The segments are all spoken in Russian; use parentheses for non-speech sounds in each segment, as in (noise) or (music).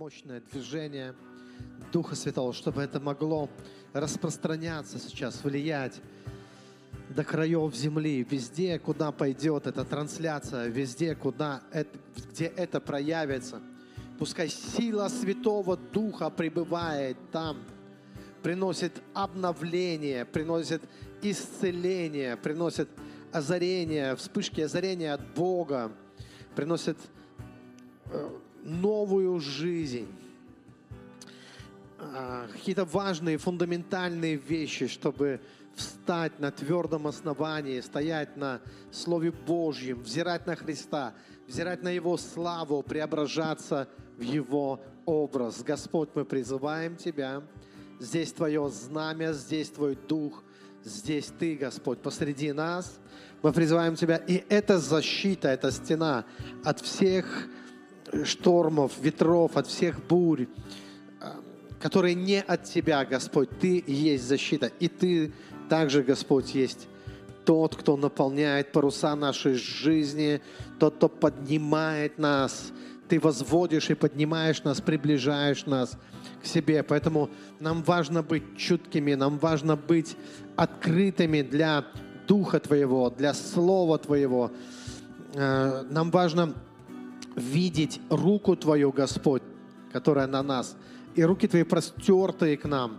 мощное движение Духа Святого, чтобы это могло распространяться сейчас, влиять до краев земли, везде, куда пойдет эта трансляция, везде, куда это, где это проявится. Пускай сила Святого Духа пребывает там, приносит обновление, приносит исцеление, приносит озарение, вспышки озарения от Бога, приносит э, новую жизнь. А, какие-то важные, фундаментальные вещи, чтобы встать на твердом основании, стоять на Слове Божьем, взирать на Христа, взирать на Его славу, преображаться в Его образ. Господь, мы призываем Тебя. Здесь Твое знамя, здесь Твой Дух, здесь Ты, Господь, посреди нас. Мы призываем Тебя. И это защита, это стена от всех штормов, ветров, от всех бурь, которые не от Тебя, Господь. Ты есть защита. И Ты также, Господь, есть тот, кто наполняет паруса нашей жизни, тот, кто поднимает нас. Ты возводишь и поднимаешь нас, приближаешь нас к себе. Поэтому нам важно быть чуткими, нам важно быть открытыми для Духа Твоего, для Слова Твоего. Э, нам важно видеть руку Твою, Господь, которая на нас – и руки Твои простертые к нам.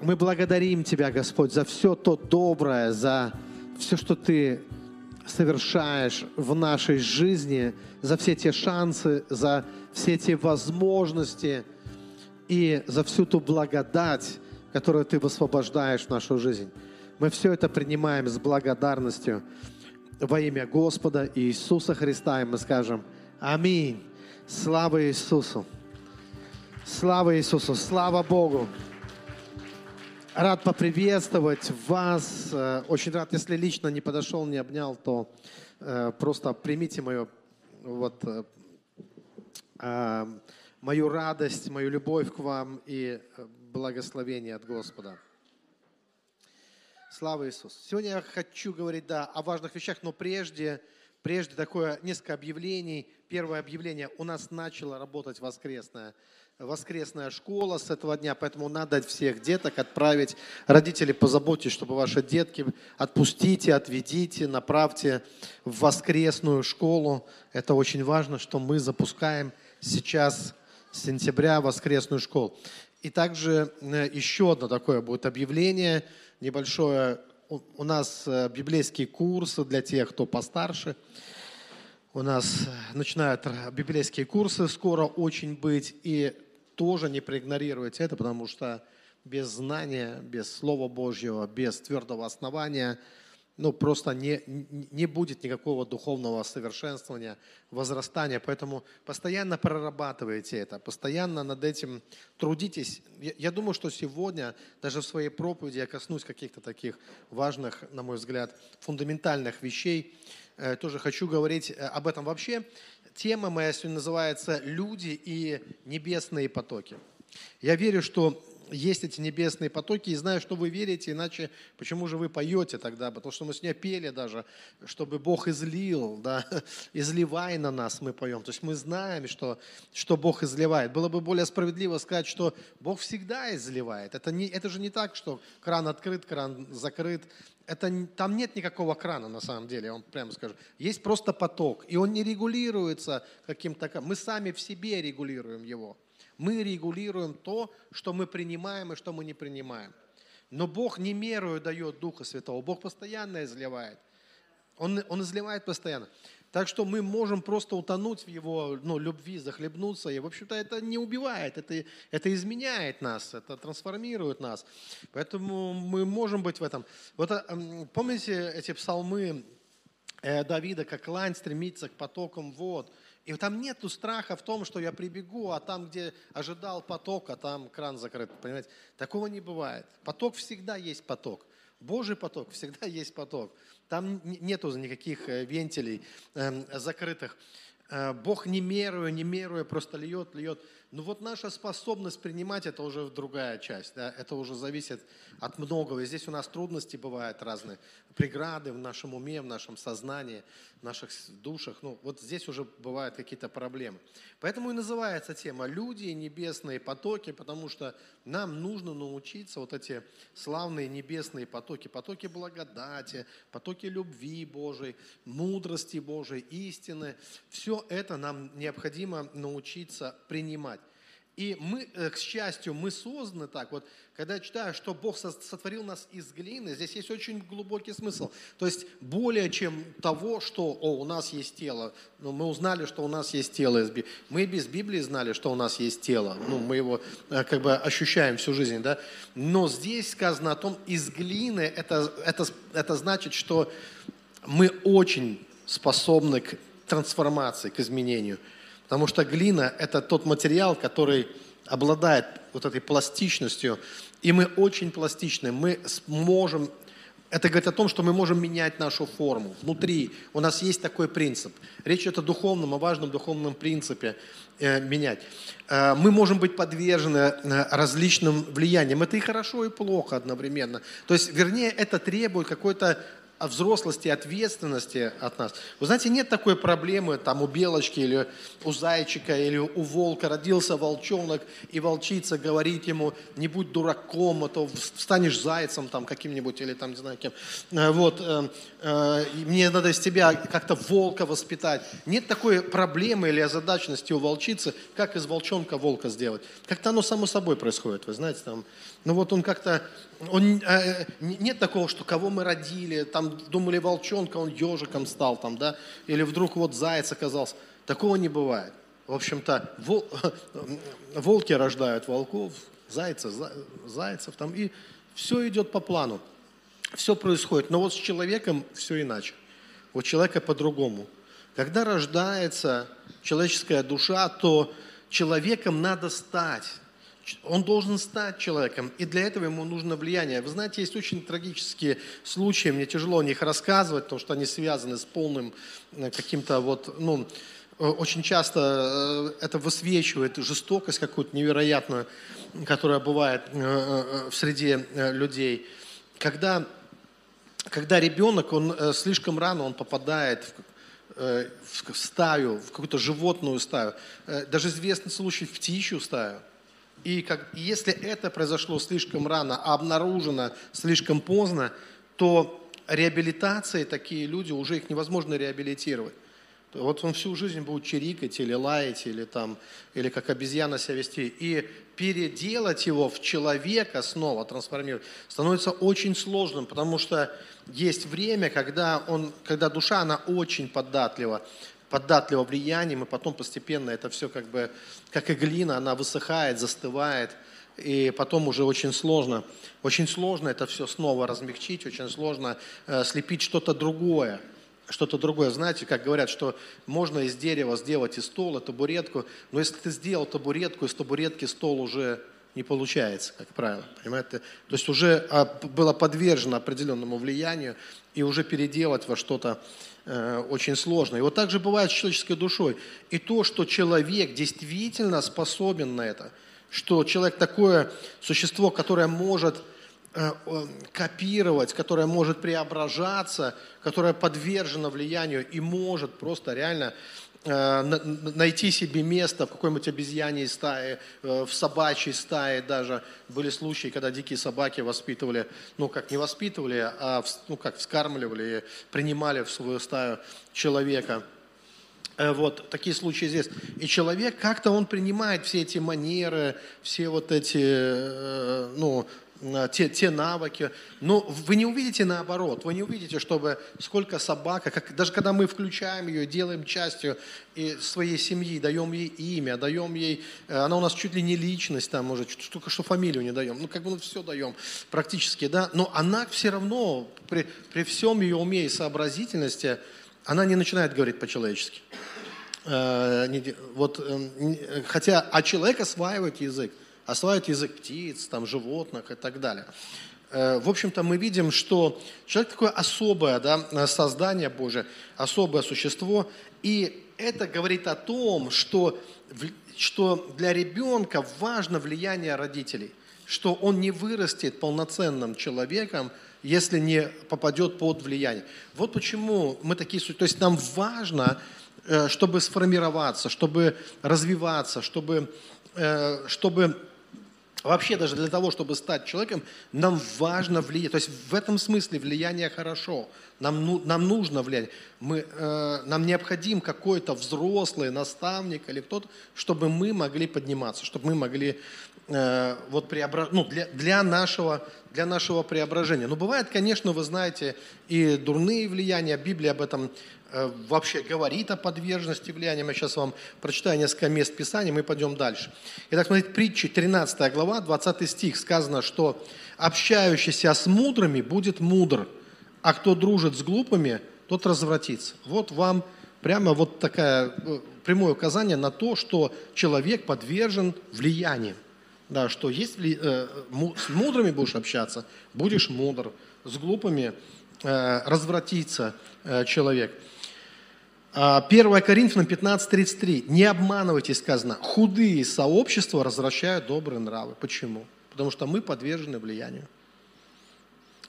Мы благодарим Тебя, Господь, за все то доброе, за все, что Ты совершаешь в нашей жизни, за все те шансы, за все те возможности и за всю ту благодать, которую Ты высвобождаешь в нашу жизнь. Мы все это принимаем с благодарностью во имя Господа Иисуса Христа, и мы скажем Аминь. Слава Иисусу! Слава Иисусу, слава Богу. Рад поприветствовать вас. Э, очень рад, если лично не подошел, не обнял, то э, просто примите мою, вот, э, мою радость, мою любовь к вам и благословение от Господа. Слава Иисусу. Сегодня я хочу говорить, да, о важных вещах, но прежде, прежде такое несколько объявлений. Первое объявление. У нас начало работать воскресная воскресная школа с этого дня, поэтому надо всех деток отправить. Родители, позаботьтесь, чтобы ваши детки отпустите, отведите, направьте в воскресную школу. Это очень важно, что мы запускаем сейчас с сентября воскресную школу. И также э, еще одно такое будет объявление небольшое. У нас э, библейские курсы для тех, кто постарше. У нас э, начинают библейские курсы скоро очень быть. И тоже не проигнорируйте это, потому что без знания, без Слова Божьего, без твердого основания, ну, просто не, не будет никакого духовного совершенствования, возрастания. Поэтому постоянно прорабатывайте это, постоянно над этим трудитесь. Я, я думаю, что сегодня, даже в своей проповеди, я коснусь каких-то таких важных, на мой взгляд, фундаментальных вещей. Э, тоже хочу говорить э, об этом вообще. Тема моя сегодня называется «Люди и небесные потоки». Я верю, что есть эти небесные потоки, и знаю, что вы верите, иначе почему же вы поете тогда? Потому что мы сегодня пели даже, чтобы Бог излил, да, (laughs) изливай на нас, мы поем. То есть мы знаем, что, что Бог изливает. Было бы более справедливо сказать, что Бог всегда изливает. Это, не, это же не так, что кран открыт, кран закрыт это, там нет никакого крана на самом деле, я вам прямо скажу. Есть просто поток, и он не регулируется каким-то... Мы сами в себе регулируем его. Мы регулируем то, что мы принимаем и что мы не принимаем. Но Бог не мерую дает Духа Святого, Бог постоянно изливает. Он, он изливает постоянно. Так что мы можем просто утонуть в его ну, любви, захлебнуться. И, в общем-то, это не убивает, это, это изменяет нас, это трансформирует нас. Поэтому мы можем быть в этом. Вот а, помните эти псалмы э, Давида, как лань стремится к потокам вод. И там нету страха в том, что я прибегу, а там, где ожидал поток, а там кран закрыт. Понимаете? Такого не бывает. Поток всегда есть поток. Божий поток, (laughs) всегда есть поток. Там нету никаких э, вентилей эм, закрытых. Э, Бог не меруя, не меруя, просто льет, льет. Ну вот наша способность принимать, это уже другая часть, да? это уже зависит от многого. И здесь у нас трудности бывают разные, преграды в нашем уме, в нашем сознании, в наших душах. Ну вот здесь уже бывают какие-то проблемы. Поэтому и называется тема «Люди и небесные потоки», потому что нам нужно научиться вот эти славные небесные потоки, потоки благодати, потоки любви Божией, мудрости Божией, истины. Все это нам необходимо научиться принимать. И мы, э, к счастью, мы созданы так. Вот, когда я читаю, что Бог сотворил нас из глины, здесь есть очень глубокий смысл. То есть более чем того, что о, у нас есть тело. Ну, мы узнали, что у нас есть тело. Мы без Библии знали, что у нас есть тело. Ну, мы его э, как бы ощущаем всю жизнь. Да? Но здесь сказано о том, из глины, это, это, это значит, что мы очень способны к трансформации, к изменению. Потому что глина – это тот материал, который обладает вот этой пластичностью, и мы очень пластичны. Мы можем это говорит о том, что мы можем менять нашу форму. Внутри у нас есть такой принцип. Речь идет о духовном, о важном духовном принципе э, менять. Э, мы можем быть подвержены э, различным влияниям. Это и хорошо, и плохо одновременно. То есть, вернее, это требует какой-то о взрослости, ответственности от нас. Вы знаете, нет такой проблемы там у белочки или у зайчика или у волка. Родился волчонок, и волчица говорит ему, не будь дураком, а то станешь зайцем там каким-нибудь или там, не знаю кем. Э, вот, э, э, мне надо из тебя как-то волка воспитать. Нет такой проблемы или озадаченности у волчицы, как из волчонка волка сделать. Как-то оно само собой происходит, вы знаете, там, ну вот он как-то, он, э, нет такого, что кого мы родили, там думали волчонка, он ежиком стал там, да, или вдруг вот заяц оказался. Такого не бывает. В общем-то, вол, волки рождают волков, зайцы, зайцев там, и все идет по плану. Все происходит. Но вот с человеком все иначе. У человека по-другому. Когда рождается человеческая душа, то человеком надо стать. Он должен стать человеком, и для этого ему нужно влияние. Вы знаете, есть очень трагические случаи, мне тяжело о них рассказывать, потому что они связаны с полным э, каким-то вот, ну, э, очень часто э, это высвечивает жестокость какую-то невероятную, которая бывает в среде людей. Когда, когда ребенок, он слишком рано он попадает в, в стаю, в какую-то животную стаю, даже известный случай в птичью стаю – и как, если это произошло слишком рано, а обнаружено слишком поздно, то реабилитации такие люди, уже их невозможно реабилитировать. Вот он всю жизнь будет чирикать или лаять, или, там, или как обезьяна себя вести. И переделать его в человека снова, трансформировать, становится очень сложным, потому что есть время, когда, он, когда душа, она очень податлива поддатлива влиянием, и потом постепенно это все как бы, как и глина, она высыхает, застывает, и потом уже очень сложно, очень сложно это все снова размягчить, очень сложно э, слепить что-то другое, что-то другое. Знаете, как говорят, что можно из дерева сделать и стол, и табуретку, но если ты сделал табуретку, из табуретки стол уже не получается, как правило, понимаете? То есть уже а, было подвержено определенному влиянию, и уже переделать во что-то Э, очень сложно. И вот так же бывает с человеческой душой. И то, что человек действительно способен на это, что человек такое существо, которое может э, копировать, которое может преображаться, которое подвержено влиянию и может просто реально найти себе место в какой-нибудь обезьяньей стае, э, в собачьей стае даже. Были случаи, когда дикие собаки воспитывали, ну как не воспитывали, а ну как вскармливали, принимали в свою стаю человека. Э, вот такие случаи здесь. И человек как-то он принимает все эти манеры, все вот эти, ну, те, те навыки. Но вы не увидите наоборот, вы не увидите, чтобы сколько собака, как, даже когда мы включаем ее, делаем частью своей семьи, даем ей имя, даем ей, э, она у нас чуть ли не личность, там, может, только что фамилию не даем, ну как бы мы все даем практически, да, но она все равно при, при всем ее уме и сообразительности, она не начинает говорить по-человечески. Э, вот, э, хотя, а человек осваивает язык осваивают язык птиц, там, животных и так далее. э, в общем-то, мы видим, что человек такое особое да, создание Божие, особое существо. И это говорит о том, что, что для ребенка важно влияние родителей, что он не вырастет полноценным человеком, если не попадет под влияние. Вот почему мы такие... То есть нам важно, э, чтобы сформироваться, чтобы развиваться, чтобы, э, чтобы Вообще даже для того, чтобы стать человеком, нам важно влиять. То есть в этом смысле влияние хорошо. Нам, ну, нам нужно влияние. Мы, э, нам необходим какой-то взрослый наставник или кто-то, чтобы мы могли подниматься, чтобы мы могли э, вот преобра... ну, для, для, нашего, для нашего преображения. Но бывает, конечно, вы знаете, и дурные влияния. Библия об этом вообще говорит о подверженности влияниям. Я сейчас вам прочитаю несколько мест Писания, мы пойдем дальше. Итак, смотрите, притчи, 13 глава, 20 стих, сказано, что «общающийся с мудрыми будет мудр, а кто дружит с глупыми, тот развратится». Вот вам прямо вот такое э, прямое указание на то, что человек подвержен влиянию. Да, что если э, с мудрыми будешь общаться, будешь мудр, с глупыми э, развратится э, человек. 1 а, Коринфянам 15.33. Не обманывайтесь, сказано, худые сообщества развращают добрые нравы. Почему? Потому что мы подвержены влиянию.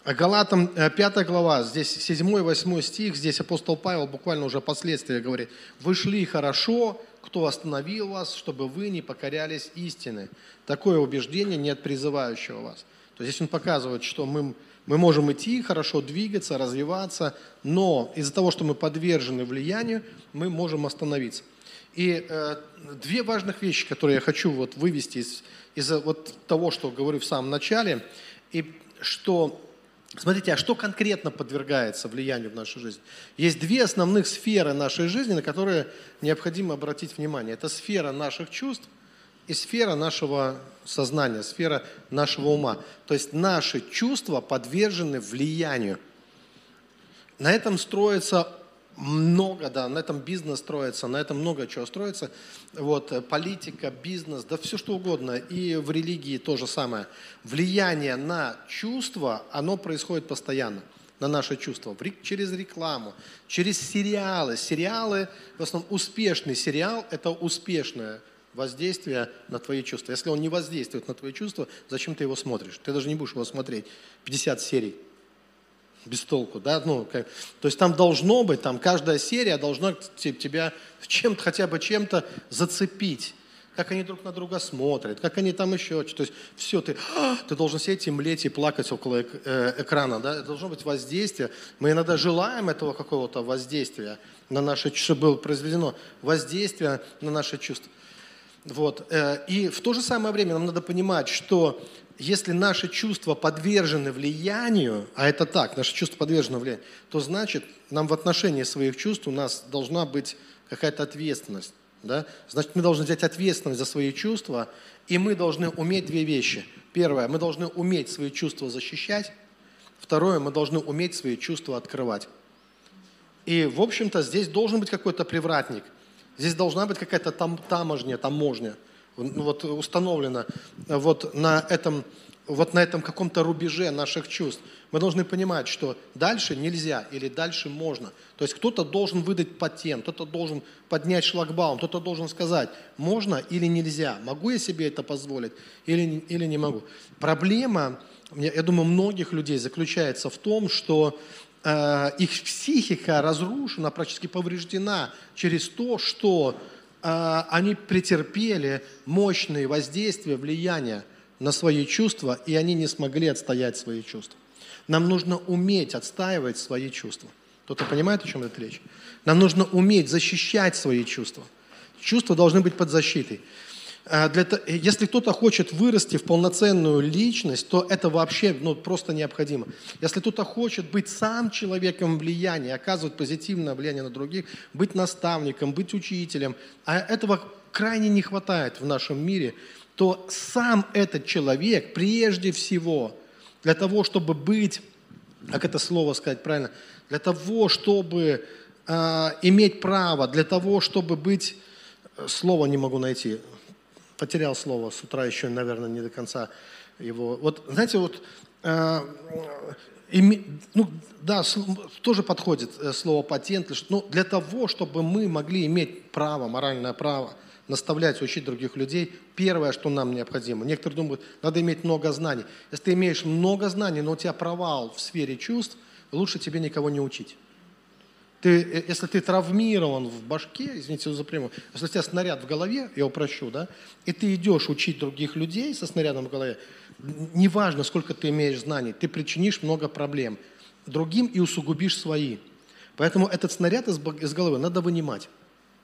А Галатам 5 э, глава, здесь 7-8 стих, здесь апостол Павел буквально уже последствия говорит. «Вы шли хорошо, кто остановил вас, чтобы вы не покорялись истины». Такое убеждение нет призывающего вас. То есть здесь он показывает, что мы мы можем идти, хорошо двигаться, развиваться, но из-за того, что мы подвержены влиянию, мы можем остановиться. И э, две важных вещи, которые я хочу вот вывести из, из вот того, что говорю в самом начале, и что, смотрите, а что конкретно подвергается влиянию в нашей жизни? Есть две основных сферы нашей жизни, на которые необходимо обратить внимание. Это сфера наших чувств – и сфера нашего сознания, сфера нашего ума. То есть наши чувства подвержены влиянию. На этом строится много, да, на этом бизнес строится, на этом много чего строится. Вот, э, политика, бизнес, да все что угодно. И в религии то же самое. Влияние на чувства, оно происходит постоянно на наши чувства, через рекламу, через сериалы. Сериалы, в основном успешный сериал – это успешное воздействие на твои чувства. Если он не воздействует на твои чувства, зачем ты его смотришь? Ты даже не будешь его смотреть. 50 серий. Без толку, да? Ну, как, то есть там должно быть, там каждая серия должна тебя чем-то, хотя бы чем-то зацепить как они друг на друга смотрят, как они там еще, то есть все, ты, (gasps) ты должен сидеть и млеть и плакать около э, экрана, да, это должно быть воздействие. Мы иногда желаем этого какого-то воздействия на наши, чтобы было произведено воздействие на наши чувства. Вот. Э, и в то же самое время нам надо понимать, что если наши чувства подвержены влиянию, а это так, наши чувства подвержены влиянию, то значит, нам в отношении своих чувств у нас должна быть какая-то ответственность. Да? Значит, мы должны взять ответственность за свои чувства, и мы должны уметь две вещи. Первое, мы должны уметь свои чувства защищать. Второе, мы должны уметь свои чувства открывать. И, в общем-то, здесь должен быть какой-то привратник – Здесь должна быть какая-то там, таможня, таможня, ну, вот установлена вот на этом, вот на этом каком-то рубеже наших чувств. Мы должны понимать, что дальше нельзя или дальше можно. То есть кто-то должен выдать патент, кто-то должен поднять шлагбаум, кто-то должен сказать, можно или нельзя, могу я себе это позволить или, или не могу. Проблема, я думаю, многих людей заключается в том, что Э, их психика разрушена, практически повреждена через то, что э, они претерпели мощные воздействия, влияния на свои чувства, и они не смогли отстоять свои чувства. Нам нужно уметь отстаивать свои чувства. Кто-то понимает, о чем это речь? Нам нужно уметь защищать свои чувства. Чувства должны быть под защитой. А, для, если кто-то хочет вырасти в полноценную личность, то это вообще ну, просто необходимо. Если кто-то хочет быть сам человеком влияния, оказывать позитивное влияние на других, быть наставником, быть учителем, а этого крайне не хватает в нашем мире, то сам этот человек прежде всего для того, чтобы быть, как это слово сказать правильно, для того, чтобы э, иметь право, для того, чтобы быть, э, слово не могу найти, потерял слово с утра еще, наверное, не до конца его. Вот, знаете, вот э, име, ну, да, тоже подходит э, слово патент, но для того, чтобы мы могли иметь право, моральное право, наставлять, учить других людей, первое, что нам необходимо. Некоторые думают, надо иметь много знаний. Если ты имеешь много знаний, но у тебя провал в сфере чувств, лучше тебе никого не учить. Ты, э, если ты травмирован в башке, извините за прямую, если у тебя снаряд в голове, я упрощу, да, и ты идешь учить других людей со снарядом в голове, неважно, сколько ты имеешь знаний, ты причинишь много проблем другим и усугубишь свои. Поэтому этот снаряд из, из головы надо вынимать,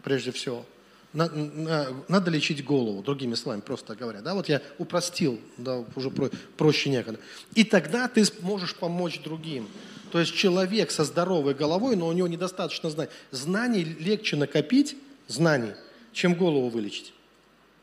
прежде всего. Надо лечить голову, другими словами, просто говоря. Да, вот я упростил, да, уже проще некогда. И тогда ты сможешь помочь другим. То есть человек со здоровой головой, но у него недостаточно знаний. Знаний легче накопить, знаний, чем голову вылечить.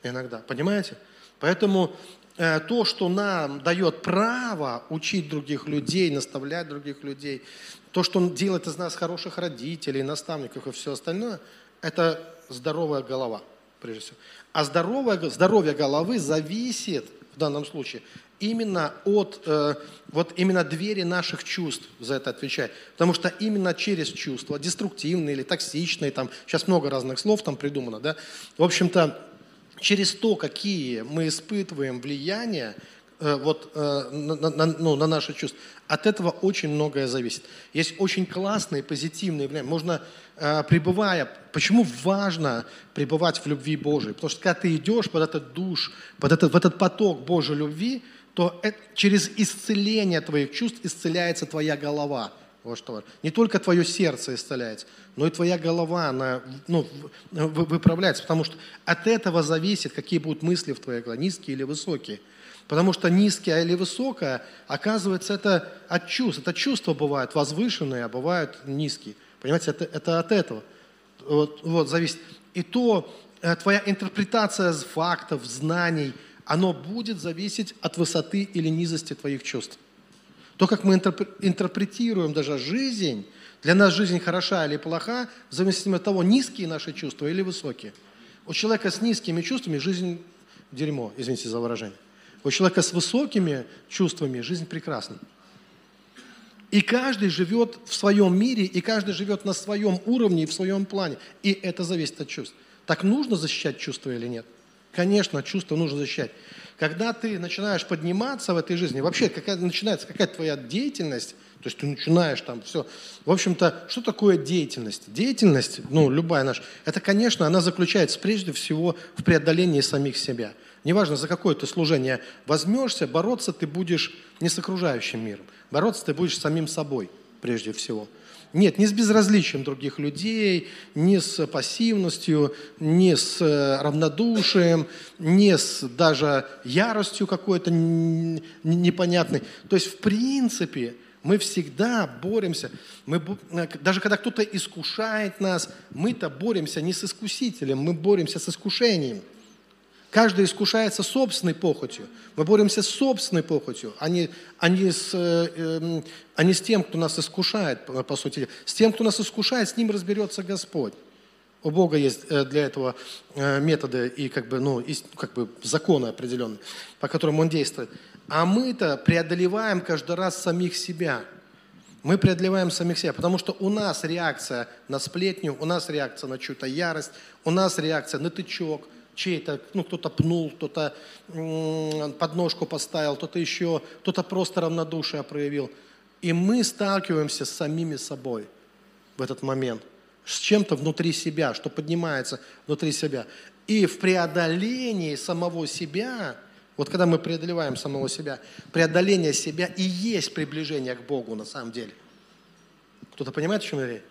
Иногда, понимаете? Поэтому э, то, что нам дает право учить других людей, наставлять других людей, то, что делает из нас хороших родителей, наставников и все остальное, это здоровая голова, прежде всего. А здоровое, здоровье головы зависит в данном случае именно от э, вот именно двери наших чувств за это отвечать. Потому что именно через чувства, деструктивные или токсичные, там сейчас много разных слов там придумано, да, в общем-то, через то, какие мы испытываем влияние, Э, вот, э, на, на, ну, на наши чувства. От этого очень многое зависит. Есть очень классные, позитивные влияния. Можно, э, пребывая, почему важно пребывать в любви Божией? Потому что когда ты идешь под этот душ, под этот, в этот поток Божьей любви, то это, через исцеление твоих чувств исцеляется твоя голова. Вот что Не только твое сердце исцеляется, но и твоя голова, она ну, выправляется, потому что от этого зависит, какие будут мысли в твоей голове, низкие или высокие. Потому что низкое или высокое, оказывается, это от чувств. Это чувства бывают возвышенные, а бывают низкие. Понимаете, это, это от этого вот, вот, зависит. И то э, твоя интерпретация фактов, знаний, оно будет зависеть от высоты или низости твоих чувств. То, как мы интерпретируем даже жизнь, для нас жизнь хороша или плоха, в зависимости от того, низкие наши чувства или высокие. У человека с низкими чувствами жизнь дерьмо, извините за выражение. У человека с высокими чувствами жизнь прекрасна. И каждый живет в своем мире, и каждый живет на своем уровне и в своем плане. И это зависит от чувств. Так нужно защищать чувства или нет? Конечно, чувства нужно защищать. Когда ты начинаешь подниматься в этой жизни, вообще какая, начинается какая-то твоя деятельность, то есть ты начинаешь там все. В общем-то, что такое деятельность? Деятельность, ну, любая наша, это, конечно, она заключается прежде всего в преодолении самих себя – Неважно, за какое ты служение возьмешься, бороться ты будешь не с окружающим миром. Бороться ты будешь с самим собой, прежде всего. Нет, не с безразличием других людей, не с пассивностью, не с э, равнодушием, не с даже яростью какой-то непонятной. То есть, в принципе, мы всегда боремся. Мы, э, даже когда кто-то искушает нас, мы-то боремся не с искусителем, мы боремся с искушением – Каждый искушается собственной похотью. Мы боремся с собственной похотью, а не, а не, с, э, эм, а не с тем, кто нас искушает, по сути. С тем, кто нас искушает, с ним разберется Господь. У Бога есть э, для этого э, методы и как бы, ну, и, как бы законы определенные, по которым Он действует. А мы-то преодолеваем каждый раз самих себя. Мы преодолеваем самих себя, потому что у нас реакция на сплетню, у нас реакция на чью-то ярость, у нас реакция на тычок, чей-то, ну, кто-то пнул, кто-то подножку поставил, кто-то еще, кто-то просто равнодушие проявил. И мы сталкиваемся с самими собой в этот момент, с чем-то внутри себя, что поднимается внутри себя. И в преодолении самого себя, вот когда мы преодолеваем самого себя, преодоление себя и есть приближение к Богу на самом деле. Кто-то понимает, о чем я говорю?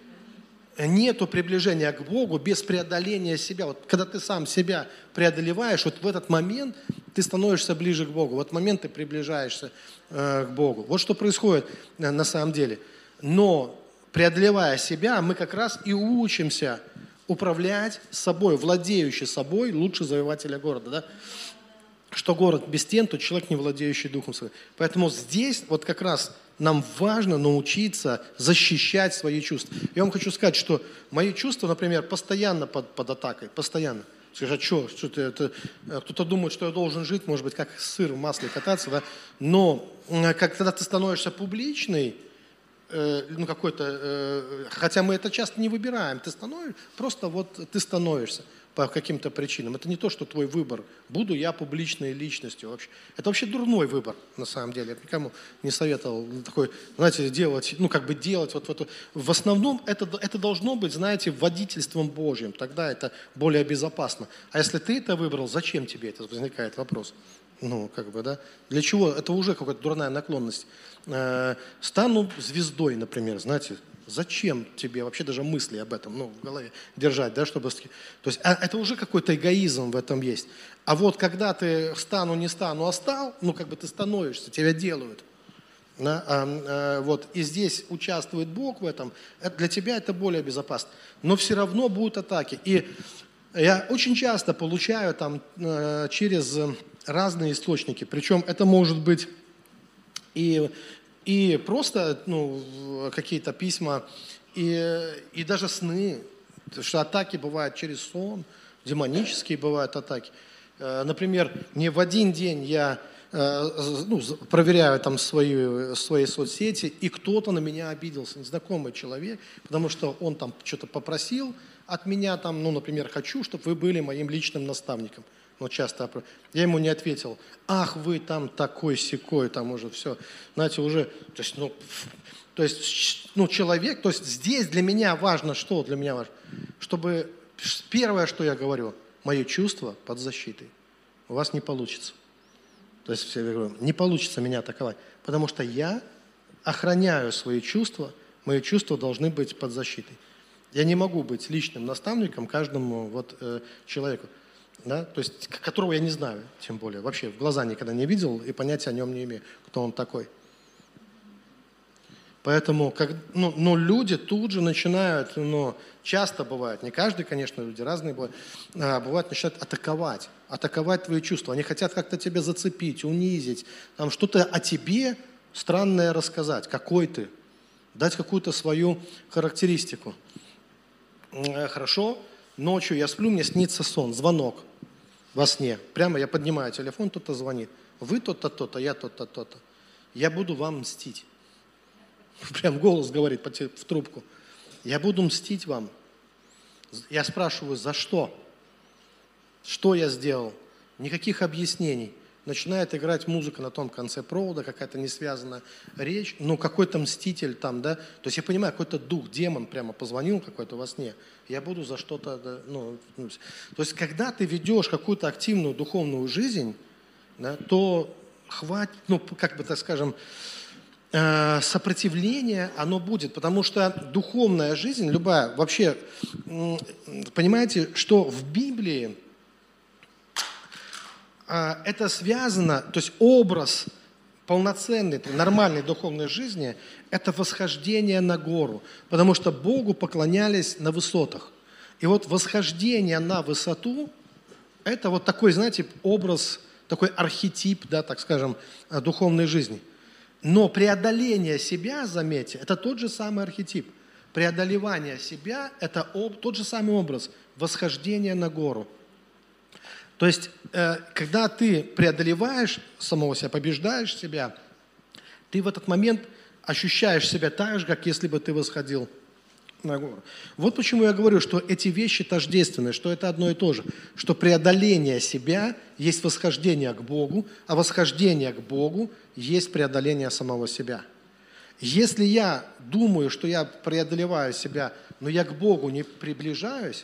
Нету приближения к Богу без преодоления себя. Вот когда ты сам себя преодолеваешь, вот в этот момент ты становишься ближе к Богу. В этот момент ты приближаешься э, к Богу. Вот что происходит э, на самом деле. Но преодолевая себя, мы как раз и учимся управлять собой, владеющий собой, лучше завоевателя города. Да? Что город без стен, то человек, не владеющий духом своим. Поэтому здесь вот как раз нам важно научиться защищать свои чувства. Я вам хочу сказать, что мои чувства, например, постоянно под, под атакой, постоянно. Скажешь, а что, что это, э, кто-то думает, что я должен жить, может быть, как сыр в масле кататься, да? Но как, когда ты становишься публичный, э, ну какой-то, э, хотя мы это часто не выбираем, ты становишься, просто вот ты становишься по каким-то причинам. Это не то, что твой выбор. Буду я публичной личностью вообще. Это вообще дурной выбор, на самом деле. Я никому не советовал такой, знаете, делать, ну как бы делать вот, вот. В основном это, это должно быть, знаете, водительством Божьим. Тогда это более безопасно. А если ты это выбрал, зачем тебе это? Возникает вопрос. Ну, как бы, да. Для чего? Это уже какая-то дурная наклонность. Э, стану звездой, например, знаете, Зачем тебе вообще даже мысли об этом ну, в голове держать, да, чтобы... То есть а, это уже какой-то эгоизм в этом есть. А вот когда ты стану, не стану, а стал, ну как бы ты становишься, тебя делают. Да, а, а, вот, и здесь участвует Бог в этом, это, для тебя это более безопасно. Но все равно будут атаки. И я очень часто получаю там э, через разные источники, причем это может быть и и просто ну, какие-то письма, и, и даже сны, потому что атаки бывают через сон, демонические бывают атаки. Э, например, не в один день я э, ну, проверяю там свои, свои соцсети, и кто-то на меня обиделся, незнакомый человек, потому что он там что-то попросил от меня, там, ну, например, хочу, чтобы вы были моим личным наставником но часто я ему не ответил, ах, вы там такой секой, там уже все, знаете, уже, то есть, ну, то есть, ну, человек, то есть здесь для меня важно, что для меня важно, чтобы первое, что я говорю, мое чувство под защитой. У вас не получится. То есть, я говорю, не получится меня атаковать, потому что я охраняю свои чувства, мои чувства должны быть под защитой. Я не могу быть личным наставником каждому вот, э, человеку да, то есть которого я не знаю, тем более, вообще в глаза никогда не видел и понятия о нем не имею, кто он такой. Поэтому, как, ну, но люди тут же начинают, ну, часто бывает, не каждый, конечно, люди разные бывают, а бывает начинают атаковать, атаковать твои чувства. Они хотят как-то тебя зацепить, унизить, там что-то о тебе странное рассказать, какой ты, дать какую-то свою характеристику. Э, хорошо, ночью я сплю, мне снится сон, звонок – во сне. Прямо я поднимаю телефон, кто-то звонит. Вы тот-то, то-то, я тот-то, то-то. Я буду вам мстить. (laughs) Прям голос говорит в трубку. Я буду мстить вам. Я спрашиваю, за что? Что я сделал? Никаких объяснений начинает играть музыка на том конце провода, какая-то несвязанная речь, ну какой-то мститель там, да, то есть я понимаю, какой-то дух, демон прямо позвонил какой-то во сне, я буду за что-то, ну, ну, то есть когда ты ведешь какую-то активную духовную жизнь, да, то хватит, ну, как бы так скажем, э, сопротивление, оно будет, потому что духовная жизнь, любая, вообще, понимаете, что в Библии это связано, то есть образ полноценной, нормальной духовной жизни – это восхождение на гору, потому что Богу поклонялись на высотах. И вот восхождение на высоту – это вот такой, знаете, образ, такой архетип, да, так скажем, э, духовной жизни. Но преодоление себя, заметьте, это тот же самый архетип. Преодолевание себя – это тот же самый образ восхождения на гору – то есть, э, когда ты преодолеваешь самого себя, побеждаешь себя, ты в этот момент ощущаешь себя так же, как если бы ты восходил на гору. Вот почему я говорю, что эти вещи тождественны, что это одно и то же, что преодоление себя есть восхождение к Богу, а восхождение к Богу есть преодоление самого себя. Если я думаю, что я преодолеваю себя, но я к Богу не приближаюсь,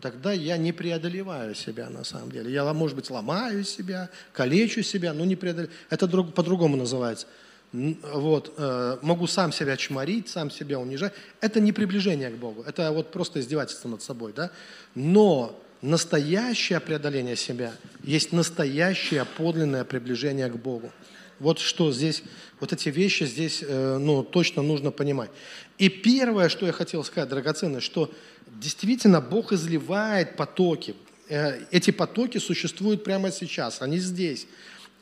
тогда я не преодолеваю себя на самом деле. Я, может быть, ломаю себя, калечу себя, но не преодолеваю. Это друг, по-другому называется. Вот, э, могу сам себя чморить, сам себя унижать. Это не приближение к Богу, это вот просто издевательство над собой. Да? Но настоящее преодоление себя есть настоящее подлинное приближение к Богу. Вот что здесь, вот эти вещи здесь э, ну, точно нужно понимать. И первое, что я хотел сказать, драгоценное, что действительно Бог изливает потоки. Э, эти потоки существуют прямо сейчас, они здесь.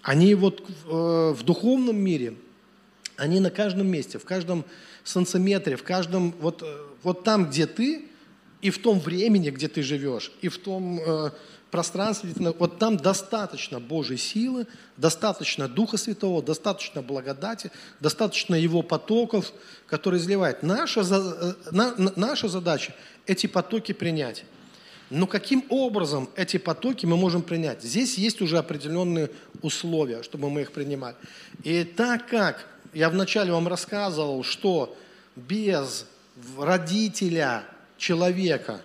Они вот э, в духовном мире, они на каждом месте, в каждом сантиметре, в каждом, вот, вот там, где ты, и в том времени, где ты живешь, и в том, пространстве, вот там достаточно Божьей силы, достаточно Духа Святого, достаточно благодати, достаточно Его потоков, которые изливает. Наша, э, наша задача – эти потоки принять. Но каким образом эти потоки мы можем принять? Здесь есть уже определенные условия, чтобы мы их принимали. И так как я вначале вам рассказывал, что без родителя человека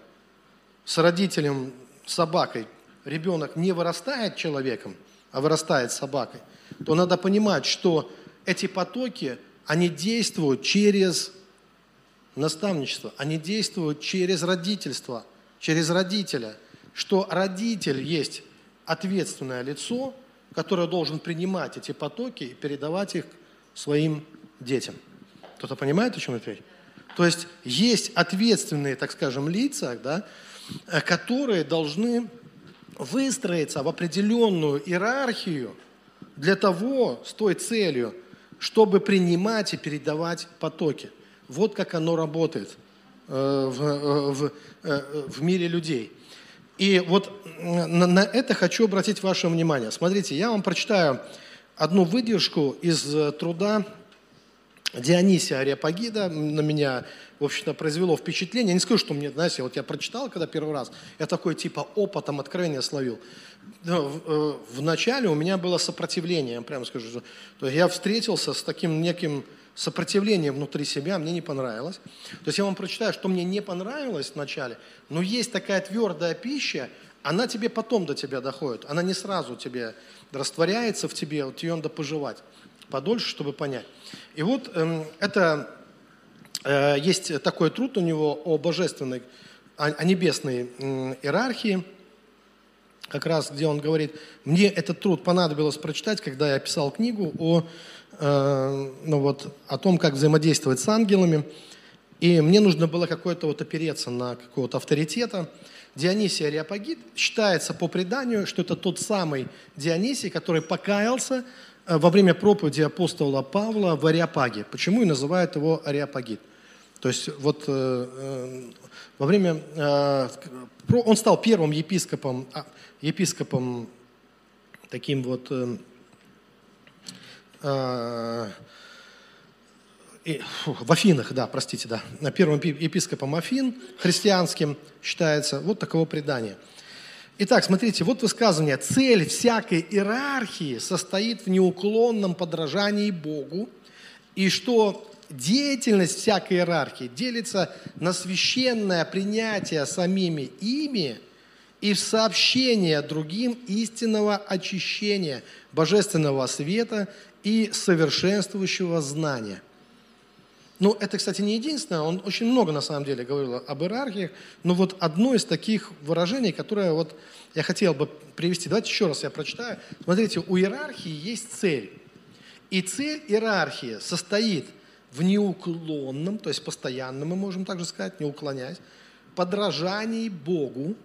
с родителем собакой ребенок не вырастает человеком, а вырастает собакой, то надо понимать, что эти потоки, они действуют через наставничество, они действуют через родительство, через родителя, что родитель есть ответственное лицо, которое должен принимать эти потоки и передавать их своим детям. Кто-то понимает, о чем я говорю? То есть есть ответственные, так скажем, лица, да, которые должны выстроиться в определенную иерархию для того, с той целью, чтобы принимать и передавать потоки. Вот как оно работает э, в, э, в, в мире людей. И вот на, на это хочу обратить ваше внимание. Смотрите, я вам прочитаю одну выдержку из труда Дионисия Ариапагида на меня, в общем-то, произвело впечатление. Я не скажу, что мне, знаете, вот я прочитал, когда первый раз, я такой типа опытом откровения словил. Э, в начале у меня было сопротивление, я прямо скажу. То есть я встретился с таким неким сопротивлением внутри себя, мне не понравилось. То есть я вам прочитаю, что мне не понравилось вначале, но есть такая твердая пища, она тебе потом до тебя доходит, она не сразу тебе растворяется в тебе, вот ее надо пожевать подольше, чтобы понять. И вот э, это э, есть такой труд у него о божественной, о, небесной э, иерархии, как раз где он говорит, мне этот труд понадобилось прочитать, когда я писал книгу о, э, ну вот, о том, как взаимодействовать с ангелами. И мне нужно было какое-то вот опереться на какого-то авторитета. Дионисий Ариапагит считается по преданию, что это тот самый Дионисий, который покаялся Э, во время проповеди апостола Павла в Ариапаге. Почему и называют его Ариапагит? То есть вот э, э, во время... он стал первым епископом, а, епископом таким вот в Афинах, да, простите, да, первым епископом Афин, христианским считается, вот таково предание – Итак, смотрите, вот высказывание. Цель всякой иерархии состоит в неуклонном подражании Богу, и что деятельность всякой иерархии делится на священное принятие самими ими и в сообщение другим истинного очищения, божественного света и совершенствующего знания – ну, это, кстати, не единственное, он очень много, на самом деле, говорил об иерархиях, но вот одно из таких выражений, которое вот я хотел бы привести, давайте еще раз я прочитаю. Смотрите, у иерархии есть цель. И цель иерархии состоит в неуклонном, то есть постоянном, мы можем также сказать, не уклоняясь, подражании Богу,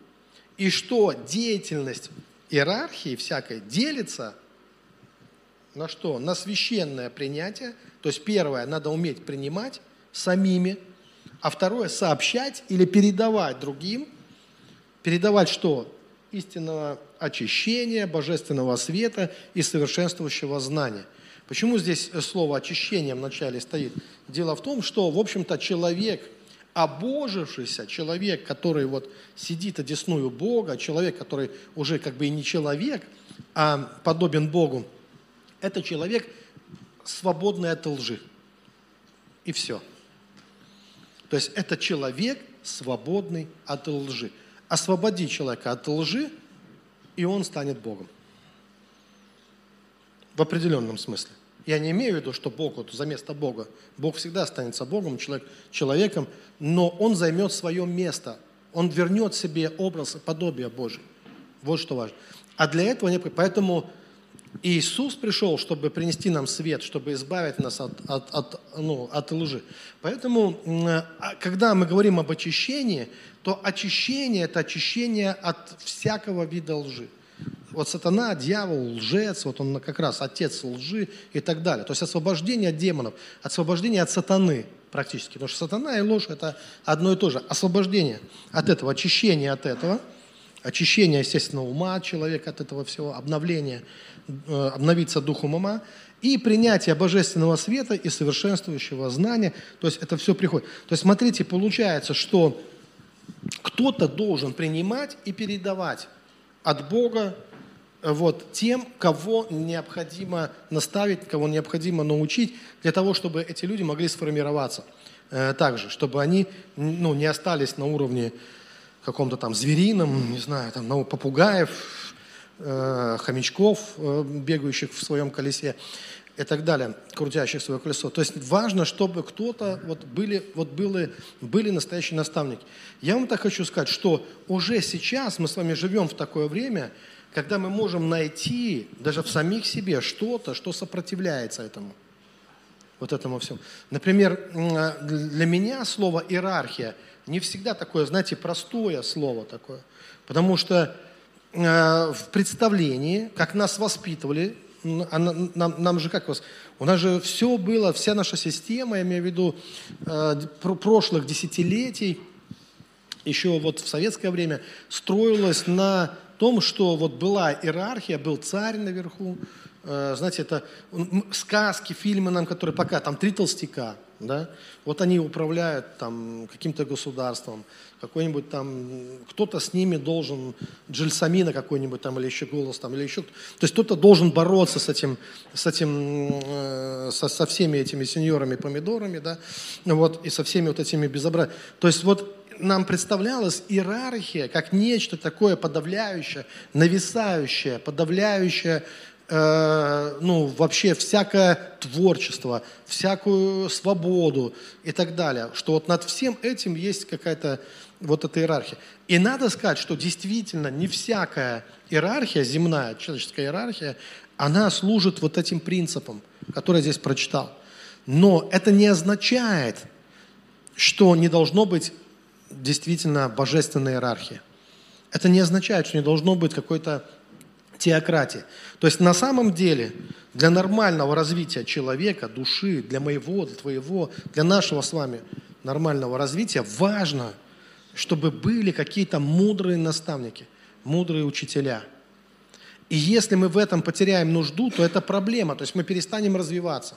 и что деятельность иерархии всякой делится на что? На священное принятие – то есть первое, надо уметь принимать самими, а второе, сообщать или передавать другим. Передавать что? Истинного очищения, божественного света и совершенствующего знания. Почему здесь слово очищение в начале стоит? Дело в том, что, в общем-то, человек, обожившийся, человек, который вот сидит одесную Бога, человек, который уже как бы и не человек, а подобен Богу, это человек – свободный от лжи. И все. То есть это человек, свободный от лжи. Освободи человека от лжи, и он станет Богом. В определенном смысле. Я не имею в виду, что Бог вот за место Бога. Бог всегда останется Богом, человек, человеком, но он займет свое место. Он вернет себе образ и подобие Божие. Вот что важно. А для этого не... Поэтому Иисус пришел, чтобы принести нам свет, чтобы избавить нас от, от, от, ну, от лжи. Поэтому, а, когда мы говорим об очищении, то очищение – это очищение от всякого вида лжи. Вот сатана, дьявол, лжец, вот он как раз отец лжи и так далее. То есть освобождение от демонов, освобождение от сатаны практически. Потому что сатана и ложь – это одно и то же. Освобождение от этого, очищение от этого – очищение, естественно, ума человека от этого всего, обновление, э, обновиться духом ума и принятие божественного света и совершенствующего знания. То есть это все приходит. То есть смотрите, получается, что кто-то должен принимать и передавать от Бога вот, тем, кого необходимо наставить, кого необходимо научить, для того, чтобы эти люди могли сформироваться э, также, чтобы они ну, не остались на уровне каком-то там зверином, не знаю, там, ну, попугаев, э, хомячков, э, бегающих в своем колесе и так далее, крутящих свое колесо. То есть важно, чтобы кто-то, вот были, вот были, были настоящие наставники. Я вам так хочу сказать, что уже сейчас мы с вами живем в такое время, когда мы можем найти даже в самих себе что-то, что сопротивляется этому. Вот этому всему. Например, для меня слово иерархия не всегда такое, знаете, простое слово такое. Потому что э, в представлении, как нас воспитывали, нам, нам же как вас, у нас же все было, вся наша система, я имею в виду прошлых десятилетий, еще вот в советское время, строилась на том, что вот была иерархия, был царь наверху, э, знаете, это сказки, фильмы нам, которые пока, там три толстяка, да, вот они управляют там каким-то государством, какой-нибудь там, кто-то с ними должен, Джельсамина какой-нибудь там, или еще голос там, или еще, то есть кто-то должен бороться с этим, с этим, э, со, со всеми этими сеньорами-помидорами, да, вот, и со всеми вот этими безобразиями. То есть вот нам представлялась иерархия как нечто такое подавляющее, нависающее, подавляющее Э, ну, вообще всякое творчество, всякую свободу и так далее, что вот над всем этим есть какая-то вот эта иерархия. И надо сказать, что действительно не всякая иерархия, земная, человеческая иерархия, она служит вот этим принципам, которые я здесь прочитал. Но это не означает, что не должно быть действительно божественной иерархии. Это не означает, что не должно быть какой-то теократии. То есть на самом деле для нормального развития человека, души, для моего, для твоего, для нашего с вами нормального развития важно, чтобы были какие-то мудрые наставники, мудрые учителя. И если мы в этом потеряем нужду, то это проблема, то есть мы перестанем развиваться.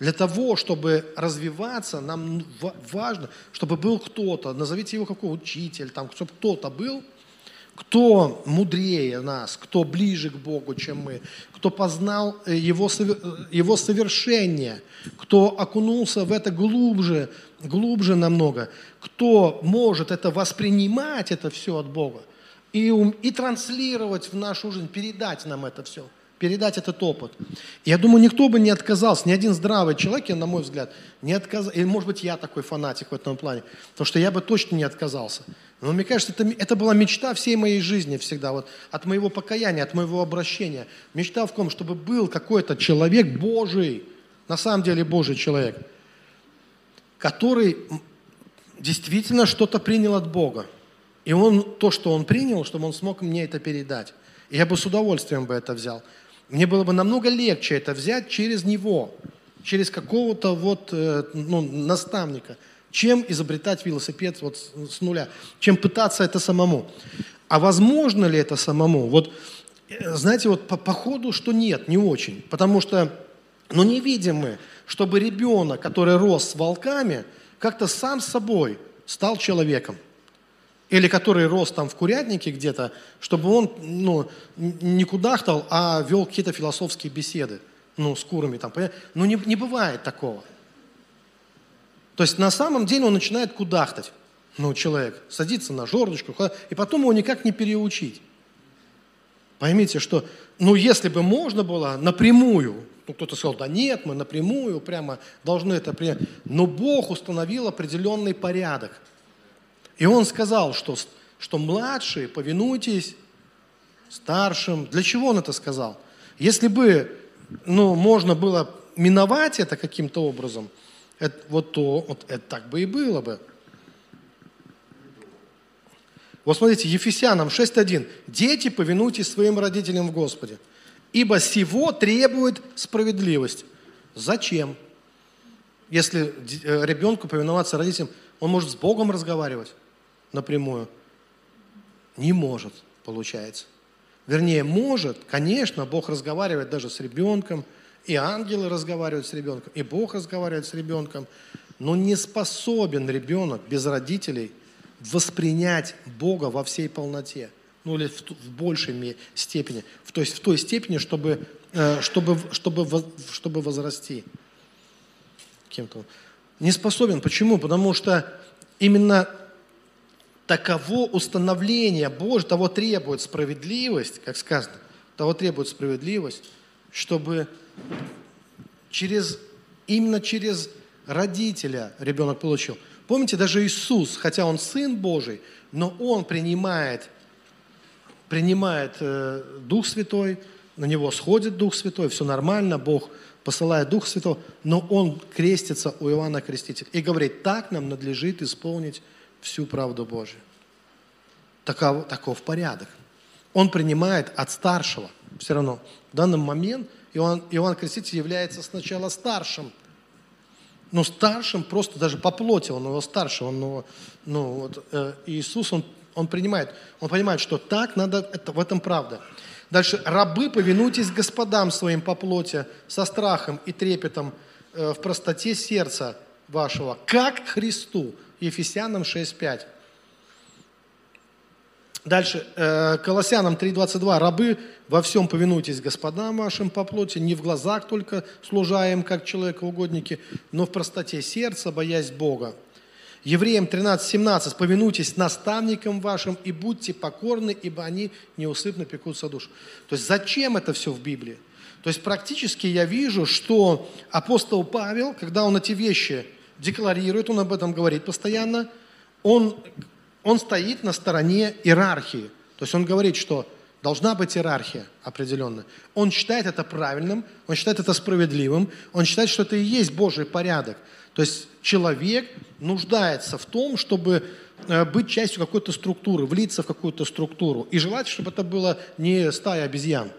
Для того, чтобы развиваться, нам важно, чтобы был кто-то, назовите его какой учитель, там, чтобы кто-то был – кто мудрее нас, кто ближе к Богу, чем мы, кто познал э, его, э, его совершение, кто окунулся в это глубже, глубже намного, кто может это воспринимать, это все от Бога, и, и транслировать в нашу жизнь, передать нам это все, передать этот опыт. Я думаю, никто бы не отказался, ни один здравый человек, на мой взгляд, не отказался, или может быть я такой фанатик в этом плане, потому что я бы точно не отказался. Но мне кажется, это, это была мечта всей моей жизни всегда, вот, от моего покаяния, от моего обращения. Мечта в том, чтобы был какой-то человек Божий, на самом деле Божий человек, который действительно что-то принял от Бога. И он, то, что он принял, чтобы он смог мне это передать. И я бы с удовольствием бы это взял. Мне было бы намного легче это взять через него, через какого-то вот э, ну, наставника – чем изобретать велосипед вот с нуля, чем пытаться это самому. А возможно ли это самому? Вот, э, знаете, вот по, по ходу, что нет, не очень. Потому что, ну, не видим мы, чтобы ребенок, который рос с волками, как-то сам собой стал человеком. Или который рос там в курятнике где-то, чтобы он ну, не кудахтал, а вел какие-то философские беседы ну, с курами. Там, ну, не, не бывает такого. То есть на самом деле он начинает кудахтать, ну, человек, садится на жердочку, и потом его никак не переучить. Поймите, что, ну, если бы можно было напрямую, ну, кто-то сказал, да нет, мы напрямую прямо должны это принять, но Бог установил определенный порядок. И Он сказал, что, что младшие, повинуйтесь старшим. Для чего Он это сказал? Если бы, ну, можно было миновать это каким-то образом – это, вот то, вот это так бы и было бы. Вот смотрите, Ефесянам 6.1. «Дети, повинуйтесь своим родителям в Господе, ибо сего требует справедливость». Зачем? Если э, ребенку повиноваться родителям, он может с Богом разговаривать напрямую. Не может, получается. Вернее, может, конечно, Бог разговаривает даже с ребенком, и ангелы разговаривают с ребенком, и Бог разговаривает с ребенком, но не способен ребенок без родителей воспринять Бога во всей полноте, ну или в, в большей степени, в, то есть в той степени, чтобы, э, чтобы, чтобы, чтобы возрасти кем-то. Не способен. Почему? Потому что именно таково установление Божье, того требует справедливость, как сказано, того требует справедливость, чтобы через, именно через родителя ребенок получил. Помните, даже Иисус, хотя Он Сын Божий, но Он принимает, принимает э, Дух Святой, на Него сходит Дух Святой, все нормально, Бог посылает Дух Святой, но Он крестится у Иоанна Крестителя и говорит, так нам надлежит исполнить всю правду Божию. Таков, таков порядок. Он принимает от старшего. Все равно в данный момент Иоанн, Иоанн Креститель является сначала старшим. Но старшим просто даже по плоти, он его старше. Он его, ну, вот, э, Иисус, он, он принимает. Он понимает, что так надо, это, в этом правда. Дальше, рабы, повинуйтесь господам своим по плоти, со страхом и трепетом, э, в простоте сердца вашего, как Христу. Ефесянам 6.5. Дальше, э, Колоссянам 3.22. «Рабы, во всем повинуйтесь господам вашим по плоти, не в глазах только служа им, как человекоугодники, но в простоте сердца, боясь Бога». Евреям 13.17. «Повинуйтесь наставникам вашим и будьте покорны, ибо они неусыпно пекутся душ». То есть зачем это все в Библии? То есть практически я вижу, что апостол Павел, когда он эти вещи декларирует, он об этом говорит постоянно, он он стоит на стороне иерархии. То есть он говорит, что должна быть иерархия определенная. Он считает это правильным, он считает это справедливым, он считает, что это и есть Божий порядок. То есть человек нуждается в том, чтобы э, быть частью какой-то структуры, влиться в какую-то структуру. И желательно, чтобы это было не стая обезьян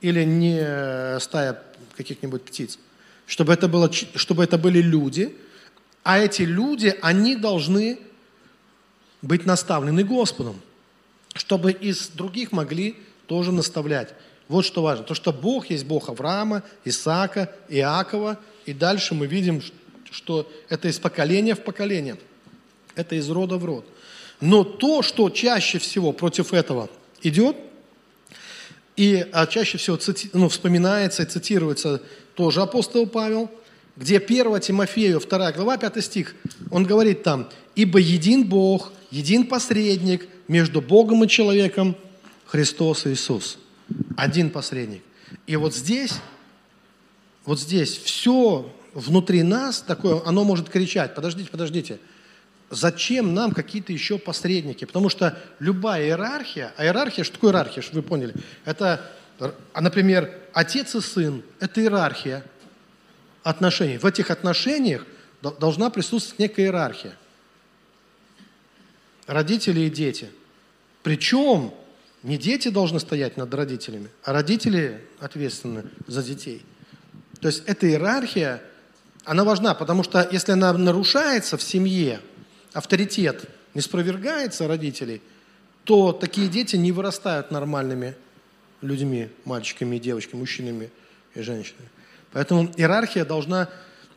или не стая каких-нибудь птиц. Чтобы это, было, чтобы это были люди, а эти люди, они должны быть наставлены Господом, чтобы из других могли тоже наставлять. Вот что важно. То, что Бог есть Бог Авраама, Исаака, Иакова. И дальше мы видим, что это из поколения в поколение. Это из рода в род. Но то, что чаще всего против этого идет, и а чаще всего цити, ну, вспоминается и цитируется тоже апостол Павел, где 1 Тимофею, 2 глава, 5 стих, он говорит там, «Ибо един Бог, един посредник между Богом и человеком, Христос Иисус. Один посредник. И вот здесь, вот здесь все внутри нас такое, оно может кричать, подождите, подождите, зачем нам какие-то еще посредники? Потому что любая иерархия, а иерархия, что такое иерархия, чтобы вы поняли, это, например, отец и сын, это иерархия отношений. В этих отношениях должна присутствовать некая иерархия родители и дети. Причем не дети должны стоять над родителями, а родители ответственны за детей. То есть эта иерархия, она важна, потому что если она нарушается в семье, авторитет не спровергается родителей, то такие дети не вырастают нормальными людьми, мальчиками и девочками, мужчинами и женщинами. Поэтому иерархия должна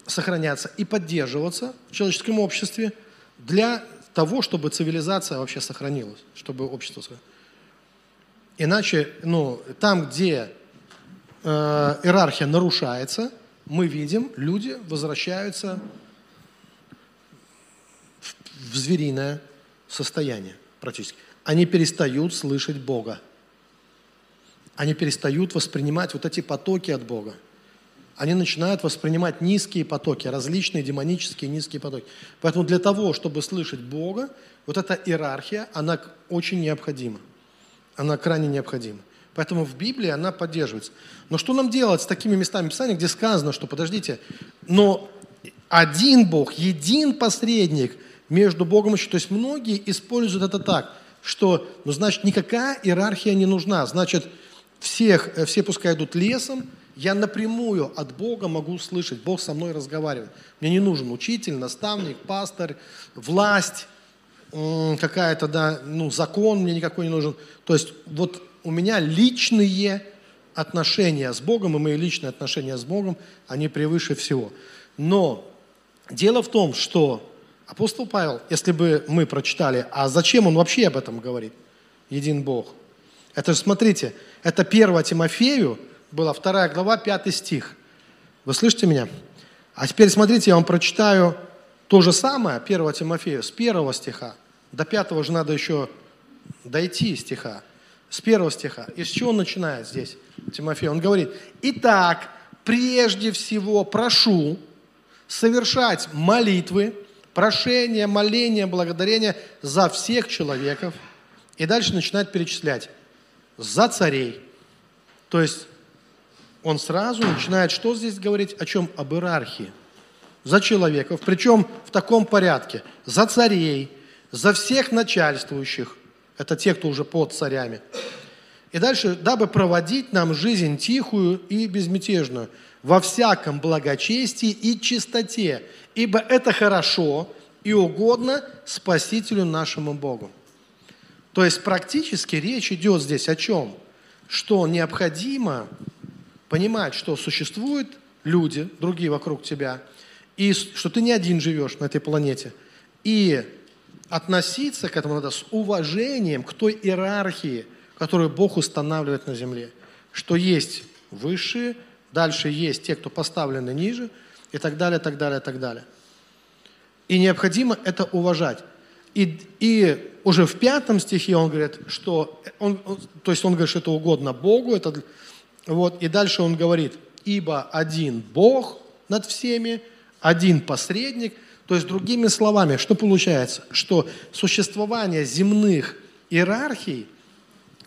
сохраняться и поддерживаться в человеческом обществе для того, чтобы цивилизация вообще сохранилась, чтобы общество сохранилось. Иначе, ну, там, где э, иерархия нарушается, мы видим, люди возвращаются в, в звериное состояние практически. Они перестают слышать Бога. Они перестают воспринимать вот эти потоки от Бога они начинают воспринимать низкие потоки, различные демонические низкие потоки. Поэтому для того, чтобы слышать Бога, вот эта иерархия, она очень необходима. Она крайне необходима. Поэтому в Библии она поддерживается. Но что нам делать с такими местами Писания, где сказано, что, подождите, но один Бог, един посредник между Богом и То есть многие используют это так, что, ну, значит, никакая иерархия не нужна. Значит, всех, все пускай идут лесом, я напрямую от Бога могу слышать, Бог со мной разговаривает. Мне не нужен учитель, наставник, пастор, власть, какая-то, да, ну, закон мне никакой не нужен. То есть вот у меня личные отношения с Богом, и мои личные отношения с Богом, они превыше всего. Но дело в том, что апостол Павел, если бы мы прочитали, а зачем он вообще об этом говорит? Един Бог. Это же, смотрите, это 1 Тимофею, была 2 глава, 5 стих. Вы слышите меня? А теперь смотрите, я вам прочитаю то же самое, 1 Тимофею, с 1 стиха. До 5 же надо еще дойти стиха. С 1 стиха. И с чего он начинает здесь, Тимофей? Он говорит, «Итак, прежде всего прошу совершать молитвы, прошения, моления, благодарения за всех человеков». И дальше начинает перечислять. За царей. То есть он сразу начинает что здесь говорить? О чем? Об иерархии. За человеков, причем в таком порядке. За царей, за всех начальствующих. Это те, кто уже под царями. И дальше, дабы проводить нам жизнь тихую и безмятежную, во всяком благочестии и чистоте, ибо это хорошо и угодно Спасителю нашему Богу. То есть практически речь идет здесь о чем? Что необходимо понимать, что существуют люди, другие вокруг тебя, и что ты не один живешь на этой планете. И относиться к этому надо с уважением к той иерархии, которую Бог устанавливает на земле. Что есть высшие, дальше есть те, кто поставлены ниже, и так далее, так далее, так далее. И необходимо это уважать. И, и уже в пятом стихе он говорит, что, он, то есть он говорит, что это угодно Богу, это, вот, и дальше он говорит, ибо один Бог над всеми, один посредник. То есть, другими словами, что получается? Что существование земных иерархий